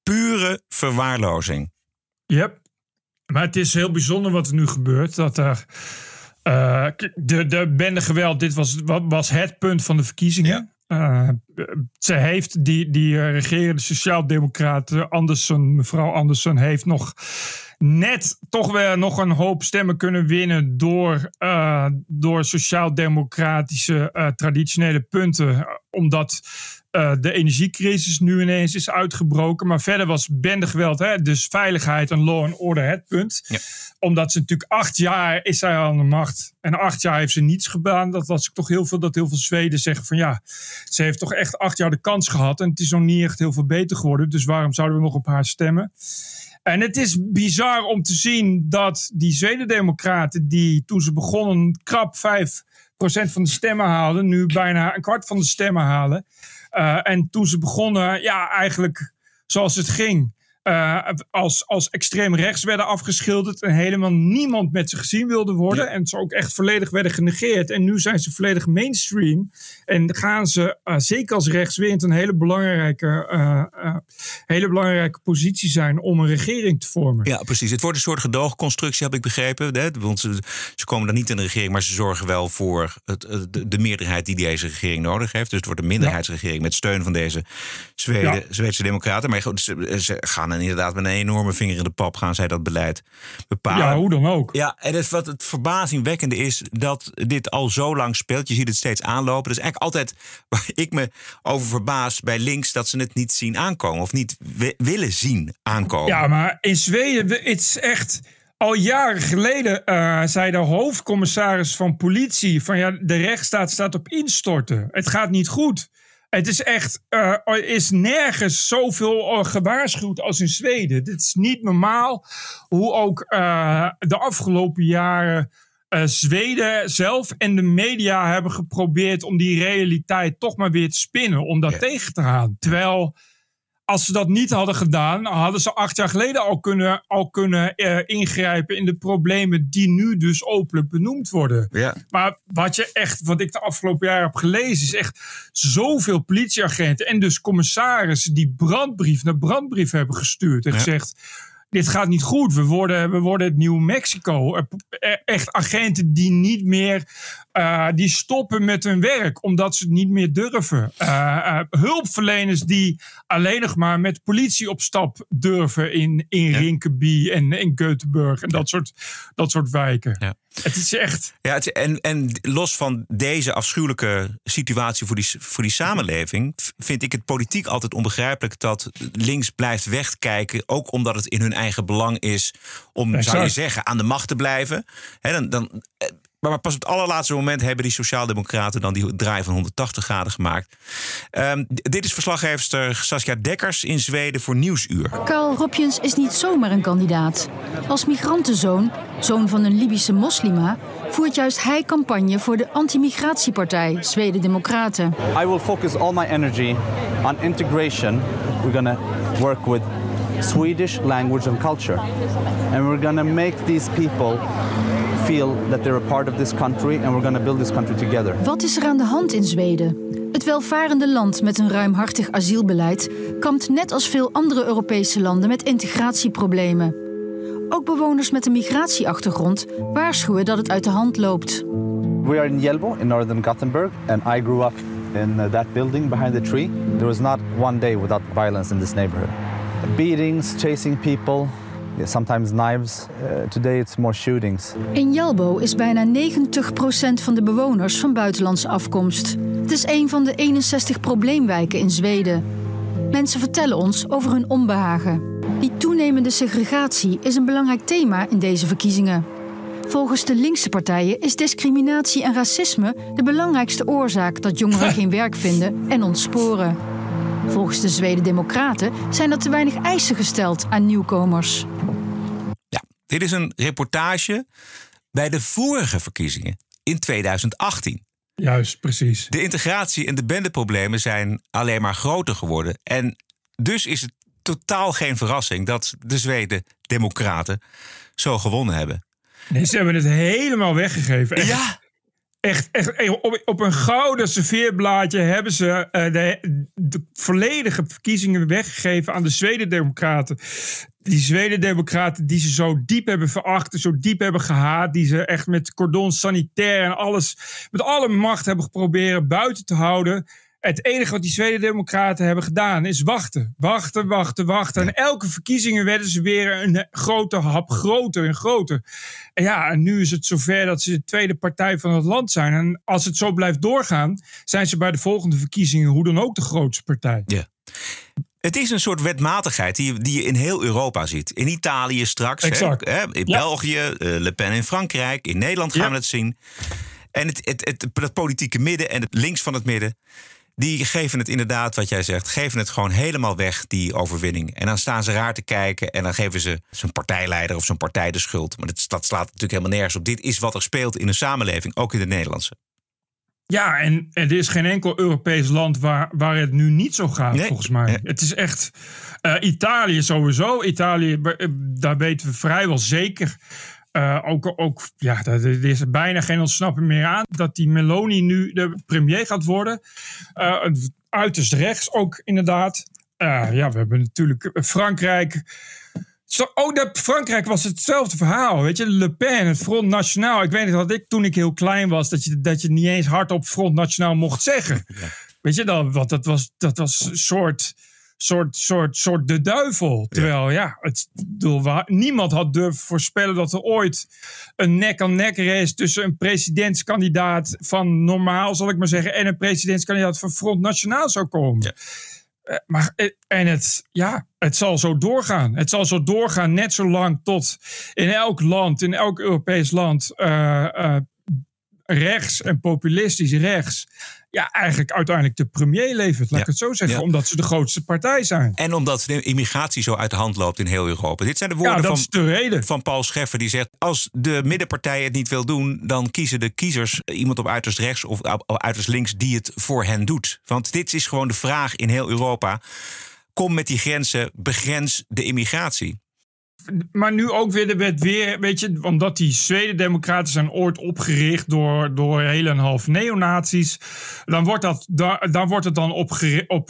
Pure verwaarlozing. Yep. Maar het is heel bijzonder wat er nu gebeurt. Dat er. Eh, de, de bende geweld, dit was, wa- was het punt van de verkiezingen. Eh, ze heeft, die, die eh, regerende sociaaldemocraten, Anderson, mevrouw Anderson, heeft nog net toch weer nog een hoop stemmen kunnen winnen door, eh, door sociaal-democratische eh, traditionele punten. Omdat eh, de energiecrisis nu ineens is uitgebroken. Maar verder was bendegeweld, hè, dus veiligheid en law and order het punt. Ja. Omdat ze natuurlijk acht jaar is zij aan de macht. En acht jaar heeft ze niets gedaan. Dat was toch heel veel dat heel veel Zweden zeggen van ja, ze heeft toch echt acht jaar de kans gehad. En het is nog niet echt heel veel beter geworden. Dus waarom zouden we nog op haar stemmen? En het is bizar om te zien dat die Zweden-democraten, die toen ze begonnen krap 5% van de stemmen haalden, nu bijna een kwart van de stemmen halen. Uh, en toen ze begonnen, ja, eigenlijk zoals het ging. Uh, als, als extreem rechts werden afgeschilderd en helemaal niemand met ze gezien wilde worden. Ja. En ze ook echt volledig werden genegeerd. En nu zijn ze volledig mainstream. En gaan ze, uh, zeker als rechts wint, een hele belangrijke, uh, hele belangrijke positie zijn om een regering te vormen. Ja, precies. Het wordt een soort gedoogconstructie, heb ik begrepen. Hè? Want ze, ze komen dan niet in de regering, maar ze zorgen wel voor het, de, de, meerderheid die deze regering nodig heeft. Dus het wordt een minderheidsregering met steun van deze Zweden, ja. Zweedse democraten. Maar goed, ze, ze gaan en inderdaad met een enorme vinger in de pap gaan zij dat beleid bepalen. Ja, hoe dan ook. Ja, en het, wat het verbazingwekkende is dat dit al zo lang speelt. Je ziet het steeds aanlopen. Dat is eigenlijk altijd waar ik me over verbaas bij links dat ze het niet zien aankomen of niet willen zien aankomen. Ja, maar in Zweden, het is echt. Al jaren geleden uh, zei de hoofdcommissaris van politie: van ja, de rechtsstaat staat op instorten. Het gaat niet goed. Het is echt, uh, er is nergens zoveel uh, gewaarschuwd als in Zweden. Dit is niet normaal hoe ook uh, de afgelopen jaren Zweden zelf en de media hebben geprobeerd om die realiteit toch maar weer te spinnen, om dat ja. tegen te gaan. Terwijl als ze dat niet hadden gedaan, hadden ze acht jaar geleden al kunnen, al kunnen eh, ingrijpen in de problemen die nu dus openlijk benoemd worden. Ja. Maar wat je echt, wat ik de afgelopen jaar heb gelezen, is echt zoveel politieagenten en dus commissarissen die brandbrief naar brandbrief hebben gestuurd en Ja. gezegd. Dit gaat niet goed. We worden, we worden het Nieuw Mexico. Er- er- Echt agenten die niet meer. Eh, die stoppen met hun werk omdat ze het niet meer durven. Eh, eh, hulpverleners die alleen nog maar met politie op stap durven in, in Rinkeby en in Göteborg en dat, soort, dat soort wijken. Ja. Het is echt. Ja, het- en, en los van deze afschuwelijke situatie voor die, voor die samenleving, vind ik het politiek altijd onbegrijpelijk dat links blijft wegkijken. Ook omdat het in hun eigen belang is om, zou je zeggen, aan de macht te blijven. Dan, dan, maar pas op het allerlaatste moment hebben die Sociaaldemocraten dan die draai van 180 graden gemaakt. Ehm, dit is verslaggeefster Saskia Dekkers in Zweden voor Nieuwsuur. Karl Ropjens is niet zomaar een kandidaat. Als migrantenzoon, zoon van een Libische moslima, voert juist hij campagne voor de anti-migratiepartij Zweden Democraten. I will focus all my energy on integration. We're going to work with Swedish language and culture. And we're going to make these people feel that they're a part of this country and we're going to build this country together. Wat is er aan de hand in Zweden? Het welvarende land met een ruimhartig asielbeleid kampt net als veel andere Europese landen met integratieproblemen. Ook bewoners met een migratieachtergrond waarschuwen dat het uit de hand loopt. We are in Hjällbo in northern Gothenburg and I grew up in uh, that building behind the tree. There was not one day without violence in this neighborhood. Beatings, chasing people, sometimes knives. Uh, today it's more shootings. In Jalbo is bijna 90% van de bewoners van buitenlandse afkomst. Het is een van de 61 probleemwijken in Zweden. Mensen vertellen ons over hun onbehagen. Die toenemende segregatie is een belangrijk thema in deze verkiezingen. Volgens de linkse partijen is discriminatie en racisme de belangrijkste oorzaak dat jongeren geen werk vinden en ontsporen. Volgens de Zweden Democraten zijn er te weinig eisen gesteld aan nieuwkomers. Dit is een reportage bij de vorige verkiezingen in 2018. Juist, precies. De integratie en de bendeproblemen zijn alleen maar groter geworden. En dus is het totaal geen verrassing dat de Zweden Democraten zo gewonnen hebben. Nee, ze hebben het helemaal weggegeven. Echt, Ja. Echt, echt op, op een gouden serveerblaadje hebben ze eh, de, volledige verkiezingen weggegeven aan de Zweden-Democraten. Die Zweden-Democraten die ze zo diep hebben veracht, zo diep hebben gehaat, die ze echt met cordon sanitair en alles, met alle macht hebben geprobeerd buiten te houden. Het enige wat die Zweden-Democraten hebben gedaan is wachten. Wachten, wachten, wachten. En elke verkiezingen werden ze weer een grote hap groter en groter. En ja, en nu is het zover dat ze de tweede partij van het land zijn. En als het zo blijft doorgaan, zijn ze bij de volgende verkiezingen hoe dan ook de grootste partij. Ja. Het is een soort wetmatigheid die, je- die je in heel Europa ziet. In Italië straks, hè, Exact. hè, in Ja. België, eh, Le Pen in Frankrijk, in Nederland gaan Ja. we het zien. En het, het, het, het politieke midden en het links van het midden, die geven het inderdaad, wat jij zegt, geven het gewoon helemaal weg, die overwinning. En dan staan ze raar te kijken en dan geven ze zo'n partijleider of zo'n partij de schuld. Maar dat, dat slaat natuurlijk helemaal nergens op. Dit is wat er speelt in een samenleving, ook in de Nederlandse. Ja, en er is geen enkel Europees land waar, waar het nu niet zo gaat, Nee. volgens mij. Het is echt. eh, Italië sowieso. Italië, eh, daar weten we vrijwel zeker. Eh, ook, ook, ja, er is bijna geen ontsnappen meer aan. Dat die Meloni nu de premier gaat worden. Eh, uiterst rechts ook, inderdaad. Eh, ja, we hebben natuurlijk Frankrijk. Zo, oh, dat Frankrijk was hetzelfde verhaal. Weet je, Le Pen, het Front Nationaal. Ik weet nog dat ik toen ik heel klein was, dat je, dat je niet eens hardop Front Nationaal mocht zeggen. Weet je dan, want dat was, dat was een soort, soort, soort, soort de duivel. Terwijl, ja, het, ik bedoel, niemand had durven voorspellen dat er ooit een nek-aan-nek race tussen een presidentskandidaat van normaal, zal ik maar zeggen, en een presidentskandidaat van Front Nationaal zou komen. Eh, maar, eh, en het, ja, het zal zo doorgaan. Het zal zo doorgaan net zo lang tot in elk land, in elk Europees land, eh, rechts en populistisch rechts, ja, eigenlijk uiteindelijk de premier levert, laat ik het zo zeggen, Ja. omdat ze de grootste partij zijn. En omdat de immigratie zo uit de hand loopt in heel Europa. Dit zijn de woorden Ja, van, is de reden. van Paul Scheffer. Die zegt, als de middenpartij het niet wil doen... dan kiezen de kiezers iemand op uiterst rechts of op uiterst links... die het voor hen doet. Want dit is gewoon de vraag in heel Europa. kom met die grenzen, begrens de immigratie. Maar nu ook weer de wet weer, weet je, omdat die Zweden-democraten zijn ooit opgericht door, door heel en half neonazies. Dan wordt, dat, daar, daar wordt het dan op,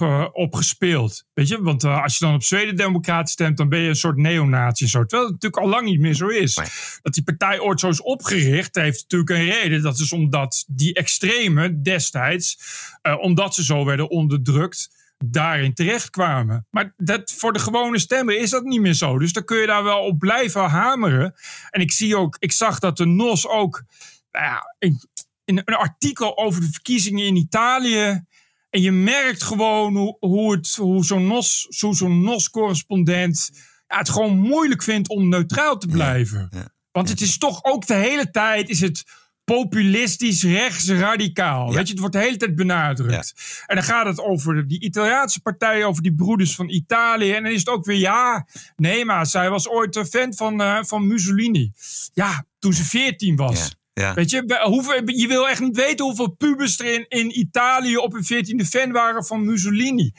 eh, op gespeeld. Weet je, want eh, als je dan op Zweden-democraten stemt, dan ben je een soort neonazi. Zo. Terwijl het natuurlijk al lang niet meer zo is. Dat die partij ooit zo is opgericht, heeft natuurlijk een reden. Dat is omdat die extremen destijds, eh, omdat ze zo werden onderdrukt daarin terechtkwamen. Maar dat, voor de gewone stemmer is dat niet meer zo. Dus dan kun je daar wel op blijven hameren. En ik zie ook, ik zag dat de NOS ook nou ja, in, in een artikel over de verkiezingen in Italië. En je merkt gewoon hoe, hoe, het, hoe zo'n NOS, zo, zo'n NOS-correspondent ja, het gewoon moeilijk vindt om neutraal te blijven. Want het is toch ook de hele tijd is het populistisch rechtsradicaal. Weet je, het wordt de hele tijd benadrukt. En dan gaat het over die Italiaanse partij, over die broeders van Italië. En dan is het ook weer, ja, nee, maar zij was ooit een fan van, eh, van Mussolini. Ja, toen ze 14 was. Ja. Weet je, hoeveel, je wil echt niet weten hoeveel pubers er in, in Italië op een 14e fan waren van Mussolini.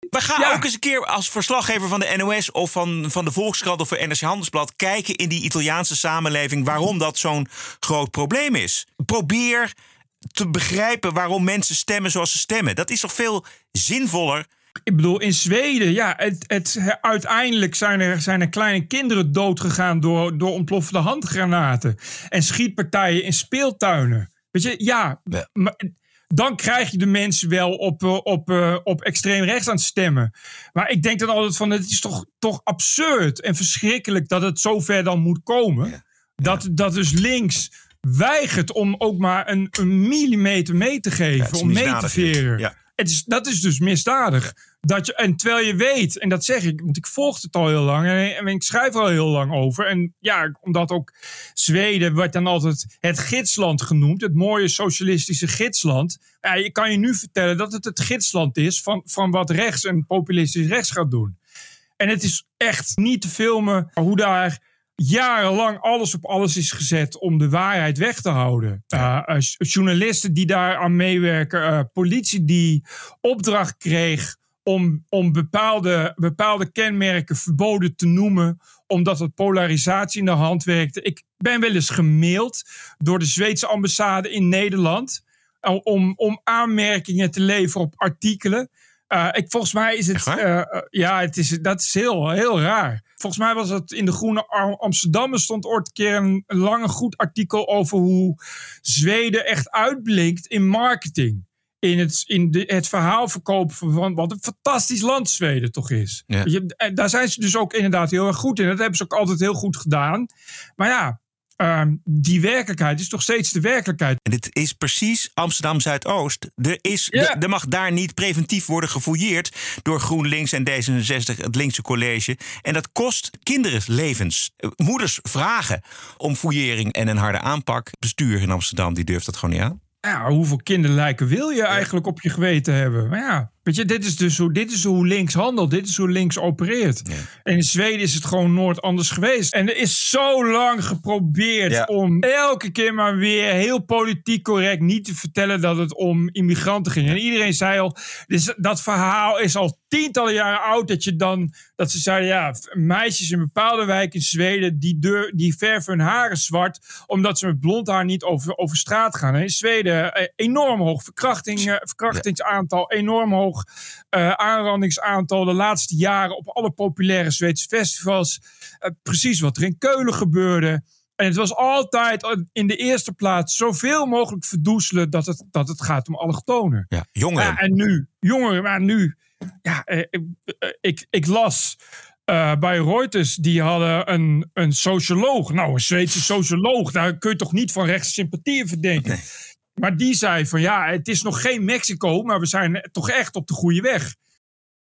We gaan ook eens een keer als verslaggever van de NOS of van, van de Volkskrant of van NRC Handelsblad kijken in die Italiaanse samenleving waarom dat zo'n groot probleem is. Probeer te begrijpen waarom mensen stemmen zoals ze stemmen. Dat is toch veel zinvoller. Ik bedoel, in Zweden, ja, het, het, uiteindelijk zijn er, zijn er kleine kinderen doodgegaan door, door ontploffende handgranaten. En schietpartijen in speeltuinen. Weet je, ja, maar dan krijg je de mensen wel op, eh, op, eh, op extreem rechts aan het stemmen. Maar ik denk dan altijd van, het is toch, toch absurd en verschrikkelijk dat het zover dan moet komen. Dat, dat dus links weigert om ook maar een, een millimeter mee te geven, om mee te veren. Ja. Dat is dus misdadig. Dat je, en terwijl je weet, en dat zeg ik, want ik volg het al heel lang en, en ik schrijf er al heel lang over. En ja, omdat ook Zweden wordt dan altijd het gidsland genoemd, het mooie socialistische gidsland. Ja, je kan je nu vertellen dat het het gidsland is van, van wat rechts en populistisch rechts gaat doen. En het is echt niet te filmen hoe daar jarenlang alles op alles is gezet om de waarheid weg te houden. Uh, uh, journalisten die daaraan meewerken, uh, politie die opdracht kreeg om, om bepaalde, bepaalde kenmerken verboden te noemen, omdat het polarisatie in de hand werkte. Ik ben wel eens gemaild door de Zweedse ambassade in Nederland om, om aanmerkingen te leveren op artikelen. Ik, volgens mij is het. Ja, het is, dat is heel, heel raar. Volgens mij was het in de Groene Amsterdam. Er stond ooit een keer een, een lange goed artikel over hoe Zweden echt uitblinkt in marketing. In het, in de, het verhaal verkopen van wat een fantastisch land Zweden toch is. Ja. Je, daar zijn ze dus ook inderdaad heel erg goed in. Dat hebben ze ook altijd heel goed gedaan. Maar ja, uh, die werkelijkheid is toch steeds de werkelijkheid. En dit is precies Amsterdam Zuidoost. Er, is, ja. er mag daar niet preventief worden gefouilleerd door GroenLinks en D66, het linkse college. En dat kost kinderen levens. Moeders vragen om fouillering en een harde aanpak. Bestuur in Amsterdam die durft dat gewoon niet aan. Ja, hoeveel kinderlijken wil je eigenlijk op je geweten hebben? Maar ja, weet je, dit is dus hoe, dit is hoe links handelt. Dit is hoe links opereert. Ja. En in Zweden is het gewoon nooit anders geweest. En er is zo lang geprobeerd ja. om elke keer maar weer heel politiek correct niet te vertellen dat het om immigranten ging. En iedereen zei al, dus dat verhaal is al tientallen jaren oud. Dat je dan, dat ze zeiden, ja, meisjes in bepaalde wijken in Zweden, die, deur, die verven hun haren zwart, omdat ze met blond haar niet over, over straat gaan. En in Zweden eh, enorm hoog verkrachting, eh, verkrachtingsaantal, enorm hoog uh, aanrandingsaantal de laatste jaren op alle populaire Zweedse festivals. Uh, precies wat er in Keulen gebeurde. En het was altijd in de eerste plaats zoveel mogelijk verdoezelen dat het, dat het gaat om allochtonen. Ja, jongeren. Ja, en nu, jongeren, maar nu, ja, eh, ik, ik, ik las uh, bij Reuters, die hadden een, een socioloog. Nou, een Zweedse socioloog, daar kun je toch niet van rechts sympathieën verdenken. Nee. Maar die zei van ja, het is nog geen Mexico, maar we zijn toch echt op de goede weg.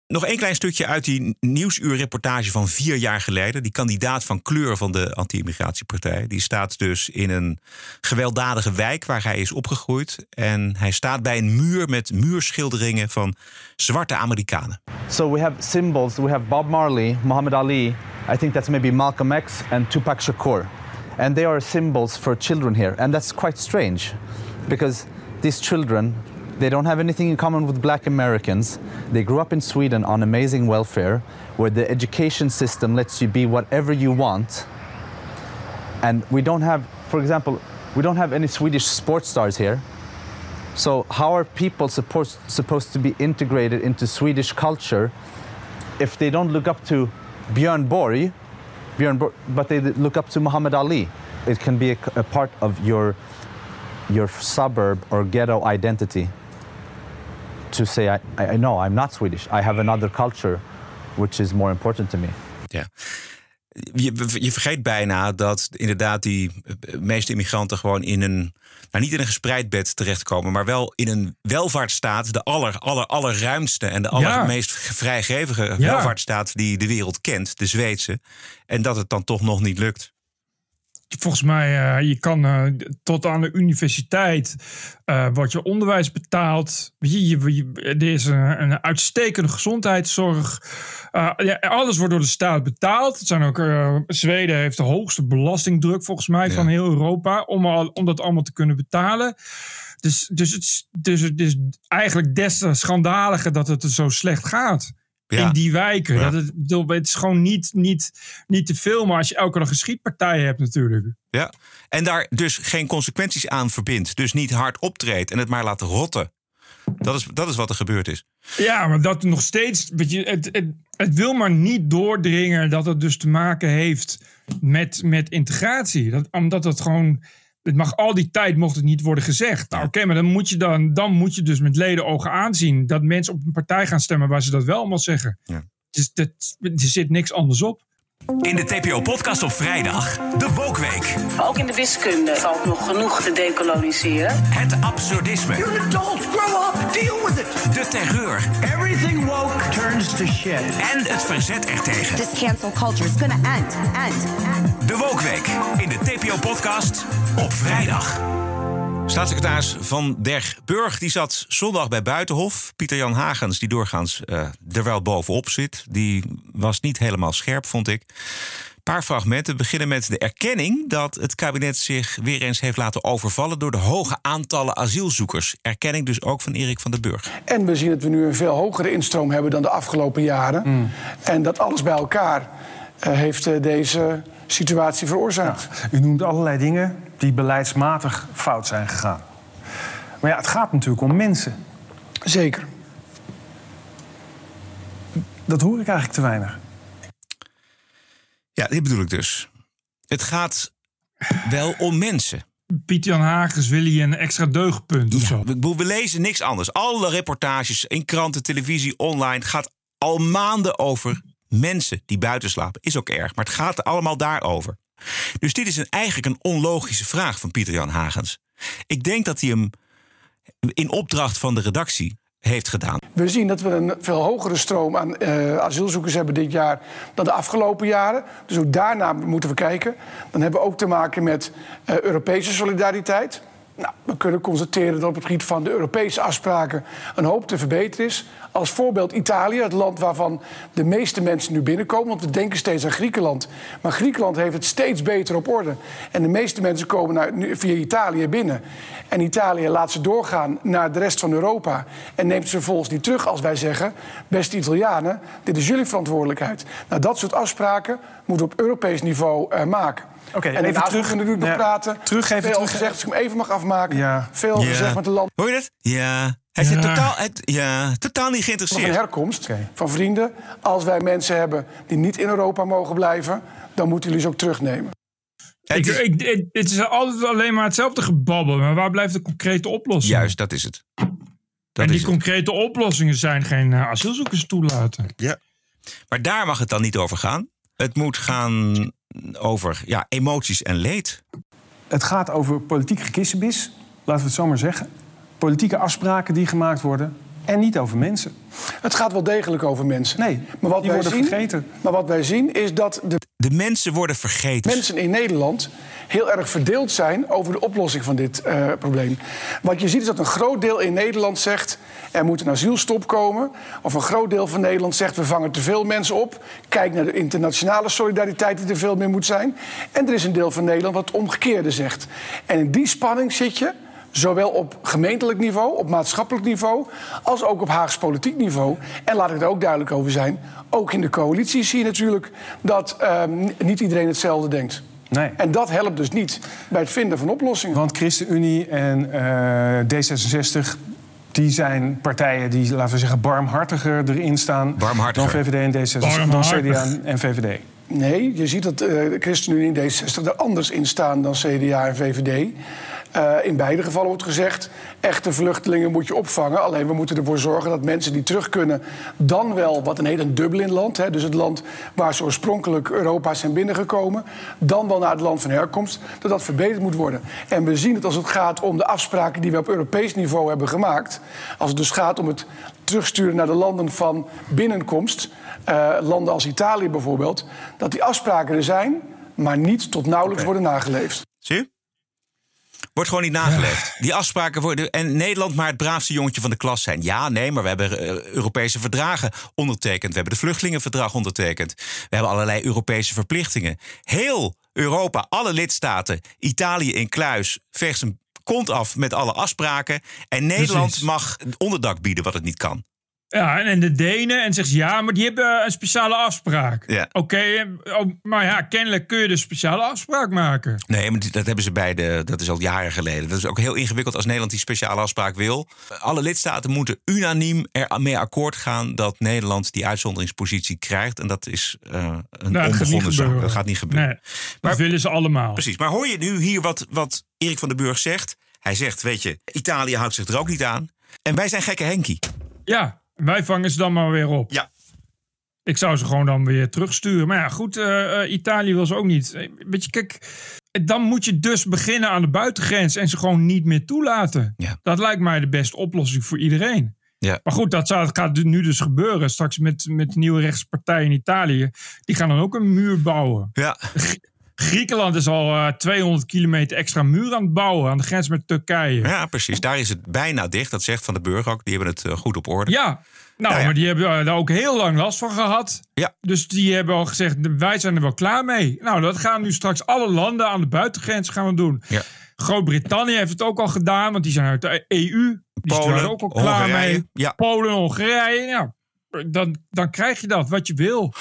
Nog één klein stukje uit die nieuwsuurreportage van vier jaar geleden. Die kandidaat van kleur van de anti-immigratiepartij. Die staat dus in een gewelddadige wijk waar hij is opgegroeid. En hij staat bij een muur met muurschilderingen van zwarte Amerikanen. So we have symbols. We have Bob Marley, Muhammad Ali. I think that's maybe Malcolm X and Tupac Shakur. And they are symbols for children here. And that's quite strange. Because these children They don't have anything in common with black Americans. They grew up in Sweden on amazing welfare, where the education system lets you be whatever you want. And we don't have, for example, we don't have any Swedish sports stars here. So how are people supposed supposed to be integrated into Swedish culture if they don't look up to Björn Borg, Björn Borg but they look up to Muhammad Ali? It can be a, a part of your your suburb or ghetto identity to say, I, I know I'm not Swedish. I have another culture which is more important to me. Ja. Je, je vergeet bijna dat inderdaad die eh, meeste immigranten gewoon in een, nou niet in een gespreid bed terechtkomen, maar wel in een welvaartsstaat, de aller, aller, allerruimste en de allermeest vrijgevige welvaartsstaat die de wereld kent, de Zweedse. En dat het dan toch nog niet lukt. Volgens mij, uh, je kan uh, tot aan de universiteit uh, wordt je onderwijs betaald. Je, je, je, er is een, een uitstekende gezondheidszorg. Ja, alles wordt door de staat betaald. Het zijn ook, Zweden heeft de hoogste belastingdruk volgens mij ja. van heel Europa. Om, al, om dat allemaal te kunnen betalen. Dus, dus, het, dus het is eigenlijk des te schandaliger dat het er zo slecht gaat ja. in die wijken. Ja. Dat het, het is gewoon niet, niet, niet te filmen als je elke dag een schietpartij hebt natuurlijk. Ja, en daar dus geen consequenties aan verbindt. Dus niet hard optreedt en het maar laat rotten. Dat is, dat is wat er gebeurd is. Ja, maar dat nog steeds. Weet je, het, het, het wil maar niet doordringen dat het dus te maken heeft met, met integratie. Dat, omdat het gewoon het mag al die tijd mocht het niet worden gezegd. Nou, oké, okay, maar dan moet, je dan, dan moet je dus met leden ogen aanzien dat mensen op een partij gaan stemmen waar ze dat wel allemaal zeggen. Ja. Dus dat, er zit niks anders op. In de TPO-podcast op vrijdag, de Wokweek. Ook in de wiskunde valt nog genoeg te decoloniseren. Het absurdisme. You're an adult, grow up, deal with it. De terreur. Everything woke shit. En het verzet ertegen. This cancel culture is gonna end, end, end. De Wokweek in de TPO-podcast op vrijdag. Staatssecretaris Van der Burg die zat zondag bij Buitenhof. Pieter-Jan Hagens, die doorgaans uh, er wel bovenop zit... die was niet helemaal scherp, vond ik. Een paar fragmenten beginnen met de erkenning... dat het kabinet zich weer eens heeft laten overvallen... door de hoge aantallen asielzoekers. Erkenning dus ook van Erik van der Burg. En we zien dat we nu een veel hogere instroom hebben... dan de afgelopen jaren. Mm. En dat alles bij elkaar uh, heeft uh, deze situatie veroorzaakt. Ja, u noemt allerlei dingen die beleidsmatig fout zijn gegaan. Maar ja, het gaat natuurlijk om mensen. Zeker. Dat hoor ik eigenlijk te weinig. Ja, dit bedoel ik dus. Het gaat wel om mensen. Piet-Jan Hagens wil je een extra deugdpunt of ja, zo. We, we lezen niks anders. Alle reportages in kranten, televisie, online... gaat al maanden over mensen die buiten slapen. Is ook erg, maar het gaat allemaal daarover. Dus dit is een, eigenlijk een onlogische vraag van Pieter-Jan Hagens. Ik denk dat hij hem in opdracht van de redactie heeft gedaan. We zien dat we een veel hogere stroom aan uh, asielzoekers hebben dit jaar dan de afgelopen jaren. Dus ook daarna moeten we kijken. Dan hebben we ook te maken met uh, Europese solidariteit. Nou, we kunnen constateren dat op het gebied van de Europese afspraken een hoop te verbeteren is. Als voorbeeld Italië, het land waarvan de meeste mensen nu binnenkomen. Want we denken steeds aan Griekenland. Maar Griekenland heeft het steeds beter op orde. En de meeste mensen komen via Italië binnen. En Italië laat ze doorgaan naar de rest van Europa. En neemt ze vervolgens niet terug als wij zeggen... beste Italianen, dit is jullie verantwoordelijkheid. Nou, dat soort afspraken moeten we op Europees niveau uh, maken. Oké, en even terug. nu nog Ja, praten. terug, even Veel terug. gezegd, als ik hem even mag afmaken. Ja. Veel Ja. gezegd met de land. Hoor je dat? Ja. Hij zit totaal, het, ja, totaal niet van geïnteresseerd. herkomst, van vrienden. Als wij mensen hebben die niet in Europa mogen blijven, dan moeten jullie ze ook terugnemen. Ik, ik, ik- het is altijd alleen maar hetzelfde gebabbel. Maar waar blijft de concrete oplossing? Juist, dat is het. en die concrete oplossingen zijn geen eh, asielzoekers toelaten. Ja. Maar daar mag het dan niet over gaan. Het moet gaan over ja, emoties en leed. Het gaat over politiek gekissenbis, laten we het zo maar zeggen. Politieke afspraken die gemaakt worden en niet over mensen. Het gaat wel degelijk over mensen. Nee, maar wat die wij worden zien, vergeten. Maar wat wij zien is dat de De mensen worden vergeten. mensen in Nederland heel erg verdeeld zijn over de oplossing van dit eh, probleem. Wat je ziet is dat een groot deel in Nederland zegt... er moet een asielstop komen. Of een groot deel van Nederland zegt... we vangen te veel mensen op. Kijk naar de internationale solidariteit die er veel meer moet zijn. En er is een deel van Nederland wat het omgekeerde zegt. En in die spanning zit je Zowel op gemeentelijk niveau, op maatschappelijk niveau, als ook op Haags politiek niveau. En laat ik er ook duidelijk over zijn. Ook in de coalitie zie je natuurlijk dat ehm, niet iedereen hetzelfde denkt. Nee. En dat helpt dus niet bij het vinden van oplossingen. Want ChristenUnie en eh, D66... Die zijn partijen die, laten we zeggen, barmhartiger erin staan Barmhartiger. dan VVD en D66, dan. CDA en VVD. Nee, je ziet dat eh, de ChristenUnie en D66 er anders in staan dan CDA en VVD. Eh, in beide gevallen wordt gezegd, echte vluchtelingen moet je opvangen. Alleen we moeten ervoor zorgen dat mensen die terug kunnen... dan wel, wat een heet een Dublin-land... Hè, dus het land waar ze oorspronkelijk Europa zijn binnengekomen... dan wel naar het land van herkomst, dat dat verbeterd moet worden. En we zien het als het gaat om de afspraken die we op Europees niveau hebben gemaakt... als het dus gaat om het terugsturen naar de landen van binnenkomst... eh, landen als Italië bijvoorbeeld... dat die afspraken er zijn, maar niet tot nauwelijks worden nageleefd. Zie je? Wordt gewoon niet nageleefd. Die afspraken worden. En Nederland maar het braafste jongetje van de klas zijn. Ja, nee, maar we hebben eh, Europese verdragen ondertekend. We hebben de vluchtelingenverdrag ondertekend. We hebben allerlei Europese verplichtingen. Heel Europa, alle lidstaten, Italië in kluis, veegt zijn kont af met alle afspraken. En Nederland Precies. mag onderdak bieden wat het niet kan. Ja, en- de Denen. En zegt ze, ja, maar die hebben een speciale afspraak. Ja. Oké, eh, oh, maar ja, kennelijk kun je dus een speciale afspraak maken. Nee, maar dat hebben ze bij de. Dat is al jaren geleden. Dat is ook heel ingewikkeld als Nederland die speciale afspraak wil. Alle lidstaten moeten unaniem ermee akkoord gaan dat Nederland die uitzonderingspositie krijgt. En dat is eh, een Nou, onbegonnen zaak. Dat gaat niet gebeuren. Nee, dat willen ze allemaal. Precies. Maar hoor je nu hier wat, wat Erik van den Burg zegt? Hij zegt, weet je, Italië houdt zich er ook niet aan. En wij zijn gekke Henkie. Ja, wij vangen ze dan maar weer op. Ja. Ik zou ze gewoon dan weer terugsturen. Maar ja, goed, eh, eh, Italië wil ze ook niet. Eh, Weet je, kijk, dan moet je dus beginnen aan de buitengrens en ze gewoon niet meer toelaten. Ja. Dat lijkt mij de beste oplossing voor iedereen. Ja. Maar goed, dat zou- gaat nu dus gebeuren. Straks met, met de nieuwe rechtse partij in Italië. Die gaan dan ook een muur bouwen. Ja. Griekenland is al eh, 200 kilometer extra muur aan het bouwen. Aan de grens met Turkije. Ja, precies. Daar is het bijna dicht. Dat zegt Van den Burg ook. Die hebben het eh, goed op orde. Ja, nou, Nou ja. maar die hebben eh, daar ook heel lang last van gehad. Ja. Dus die hebben al gezegd, wij zijn er wel klaar mee. Nou, dat gaan nu straks alle landen aan de buitengrens gaan we doen. Ja. Groot-Brittannië heeft het ook al gedaan, want die zijn uit de EU. Die zijn Polen, er ook al klaar Hongarije, mee. ja. Polen, Hongarije, ja. Dan, dan krijg je dat, wat je wil.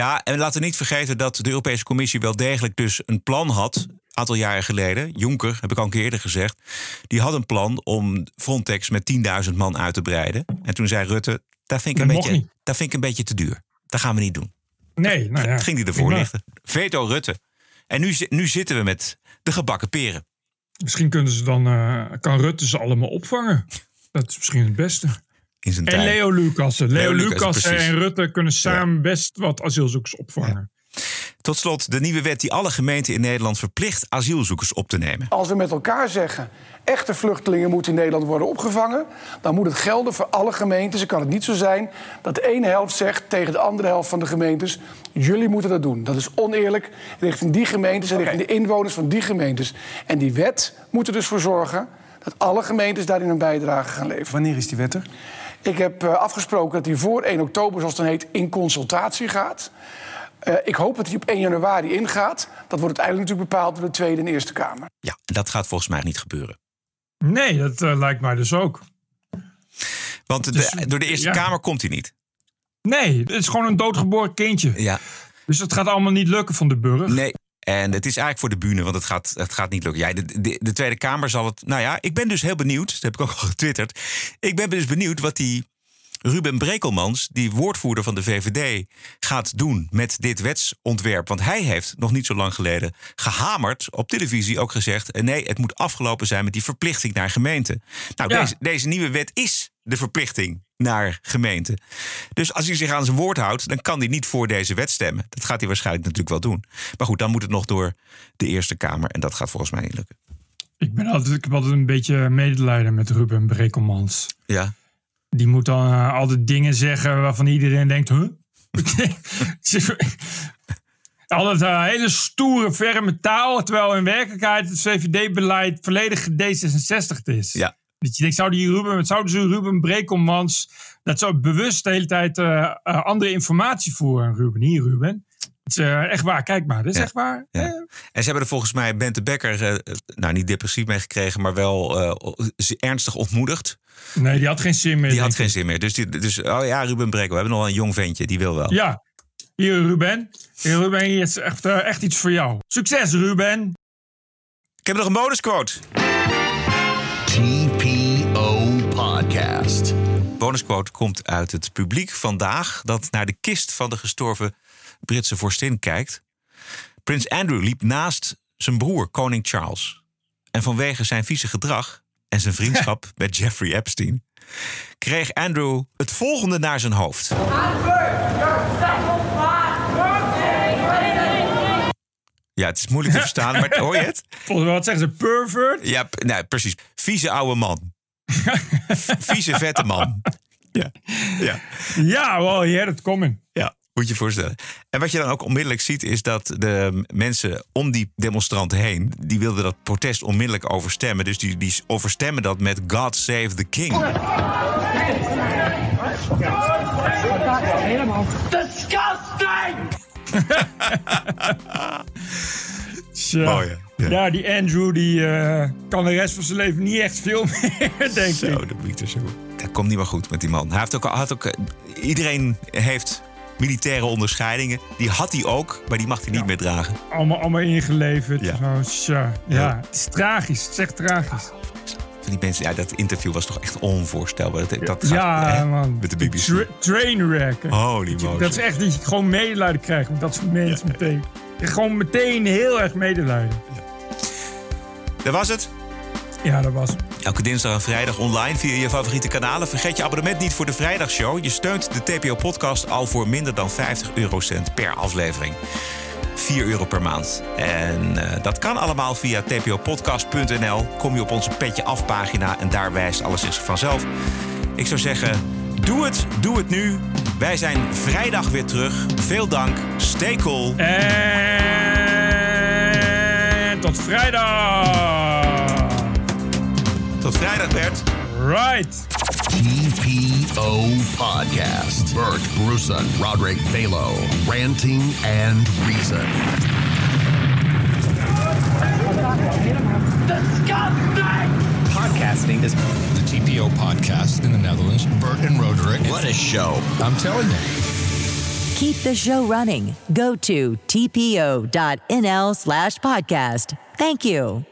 Ja, en laten we niet vergeten dat de Europese Commissie wel degelijk dus een plan had. Een aantal jaren geleden. Juncker, heb ik al een keer eerder gezegd. Die had een plan om Frontex met 10.000 man uit te breiden. En toen zei Rutte, dat vind ik, een beetje, dat vind ik een beetje te duur. Dat gaan we niet doen. Nee, nou ja. Ging hij ervoor lichten. Veto Rutte. En nu, nu zitten we met de gebakken peren. Misschien kunnen ze dan, eh, kan Rutte ze allemaal opvangen. Dat is misschien het beste. In zijn En tijd. Leo Lucassen. Leo, Leo Lucassen, en Rutte kunnen samen best wat asielzoekers opvangen. Tot slot de nieuwe wet die alle gemeenten in Nederland verplicht asielzoekers op te nemen. Als we met elkaar zeggen, echte vluchtelingen moeten in Nederland worden opgevangen... dan moet het gelden voor alle gemeentes. Dan kan het niet zo zijn dat de ene helft zegt tegen de andere helft van de gemeentes... jullie moeten dat doen. Dat is oneerlijk richting die gemeentes en richting de inwoners van die gemeentes. En die wet moet er dus voor zorgen dat alle gemeentes daarin een bijdrage gaan leveren. Wanneer is die wet er? Ik heb eh, afgesproken dat die voor 1 oktober, zoals het dan heet, in consultatie gaat. Eh, ik hoop dat die op 1 januari ingaat. Dat wordt uiteindelijk natuurlijk bepaald door de Tweede en Eerste Kamer. Ja, en dat gaat volgens mij niet gebeuren. Nee, dat eh, lijkt mij dus ook. Want de- Dus, door de Eerste ja. Kamer komt hij niet. Nee, het is gewoon een doodgeboren kindje. Ja. Dus dat gaat allemaal niet lukken van de burger. Nee. En het is eigenlijk voor de bühne, want het gaat, het gaat niet lukken. Ja, de, de, de Tweede Kamer zal het. Nou ja, ik ben dus heel benieuwd. Dat heb ik ook al getwitterd. Ik ben dus benieuwd wat die Ruben Brekelmans, die woordvoerder van de VVD, gaat doen met dit wetsontwerp. Want hij heeft nog niet zo lang geleden gehamerd op televisie ook gezegd: eh, nee, het moet afgelopen zijn met die verplichting naar gemeenten. Nou, Ja. deze, deze nieuwe wet is de verplichting naar gemeenten. Dus als hij zich aan zijn woord houdt, dan kan hij niet voor deze wet stemmen. Dat gaat hij waarschijnlijk natuurlijk wel doen. Maar goed, dan moet het nog door de Eerste Kamer. En dat gaat volgens mij niet lukken. Ik, ben altijd, ik heb altijd een beetje medelijden met Ruben Brekelmans. Ja. Die moet dan eh, altijd dingen zeggen waarvan iedereen denkt, huh? altijd eh, hele stoere, ferme taal. Terwijl in werkelijkheid het VVD-beleid volledig D66 is. Ja. Dat je denkt, zou die Ruben, zouden ze Ruben Brekelmans... dat zou bewust de hele tijd eh, eh, andere informatie voeren. Ruben, hier Ruben. is, eh, echt waar, kijk maar. Dat is Ja. echt waar. Ja. En ze hebben er volgens mij Bente Becker, nou niet depressief mee gekregen, maar wel ernstig ontmoedigd. Nee, die had geen zin meer. Die had geen zin meer. Dus, die, dus oh ja, Ruben Brekel, we hebben nog wel een jong ventje, die wil wel. Ja, hier Ruben. Hier Ruben, hier is echt, echt iets voor jou. Succes Ruben. Ik heb nog een bonusquote. Bonusquote komt uit het publiek vandaag dat naar de kist van de gestorven Britse vorstin kijkt. Prins Andrew liep naast zijn broer, koning Charles. En vanwege zijn vieze gedrag en zijn vriendschap met Jeffrey Epstein kreeg Andrew het volgende naar zijn hoofd. Ja, het is moeilijk te verstaan, maar hoor je het? Volgens mij, wat zeggen ze? Pervert? Ja, nee, precies. Vieze oude man. Vieze vette man. Ja. Ja. Ja, well, he had it coming. Ja, moet je je voorstellen. En wat je dan ook onmiddellijk ziet, is dat de mensen om die demonstranten heen, die wilden dat protest onmiddellijk overstemmen. Dus die, die overstemmen dat met God Save the King. Disgusting! Zo. Mooi, hè? Ja. Ja, die Andrew die, eh, kan de rest van zijn leven niet echt veel meer, denk Zo, ik. dat moet ik zo. Dat komt niet meer goed met die man. Hij heeft ook, had ook, eh, iedereen heeft militaire onderscheidingen. Die had hij ook, maar die mag hij niet meer dragen. Allemaal, allemaal ingeleverd. Ja. Zo, zo. Ja. Ja. het is tragisch. Het is echt tragisch. Van die mensen, ja, dat interview was toch echt onvoorstelbaar. Dat, dat gaat, ja, hè, man. Met de BBC. Tra trainwreck. Holy moly. Dat is echt dat je gewoon medelijden krijgt met dat soort mensen meteen. Gewoon meteen heel erg medelijden. Dat was het. Ja, dat was. Elke dinsdag en vrijdag online via je favoriete kanalen. Vergeet je abonnement niet voor de vrijdagshow. Je steunt de TPO-podcast al voor minder dan 50 eurocent per aflevering. 4 euro per maand. En eh, dat kan allemaal via tpopodcast.nl. Kom je op onze Petje Af pagina en daar wijst alles zich vanzelf. Ik zou zeggen, doe het, doe het nu. Wij zijn vrijdag weer terug. Veel dank, stay cool. En tot vrijdag. Tot vrijdag, Bert. Right. TPO Podcast. Bert Bruson, Roderick Balo, Ranting and Reason. Disgusting! Podcasting is the TPO podcast in the Netherlands. Bert and Roderick. What a show. I'm telling you. Keep the show running. Go to tpo.nl slash podcast. Thank you.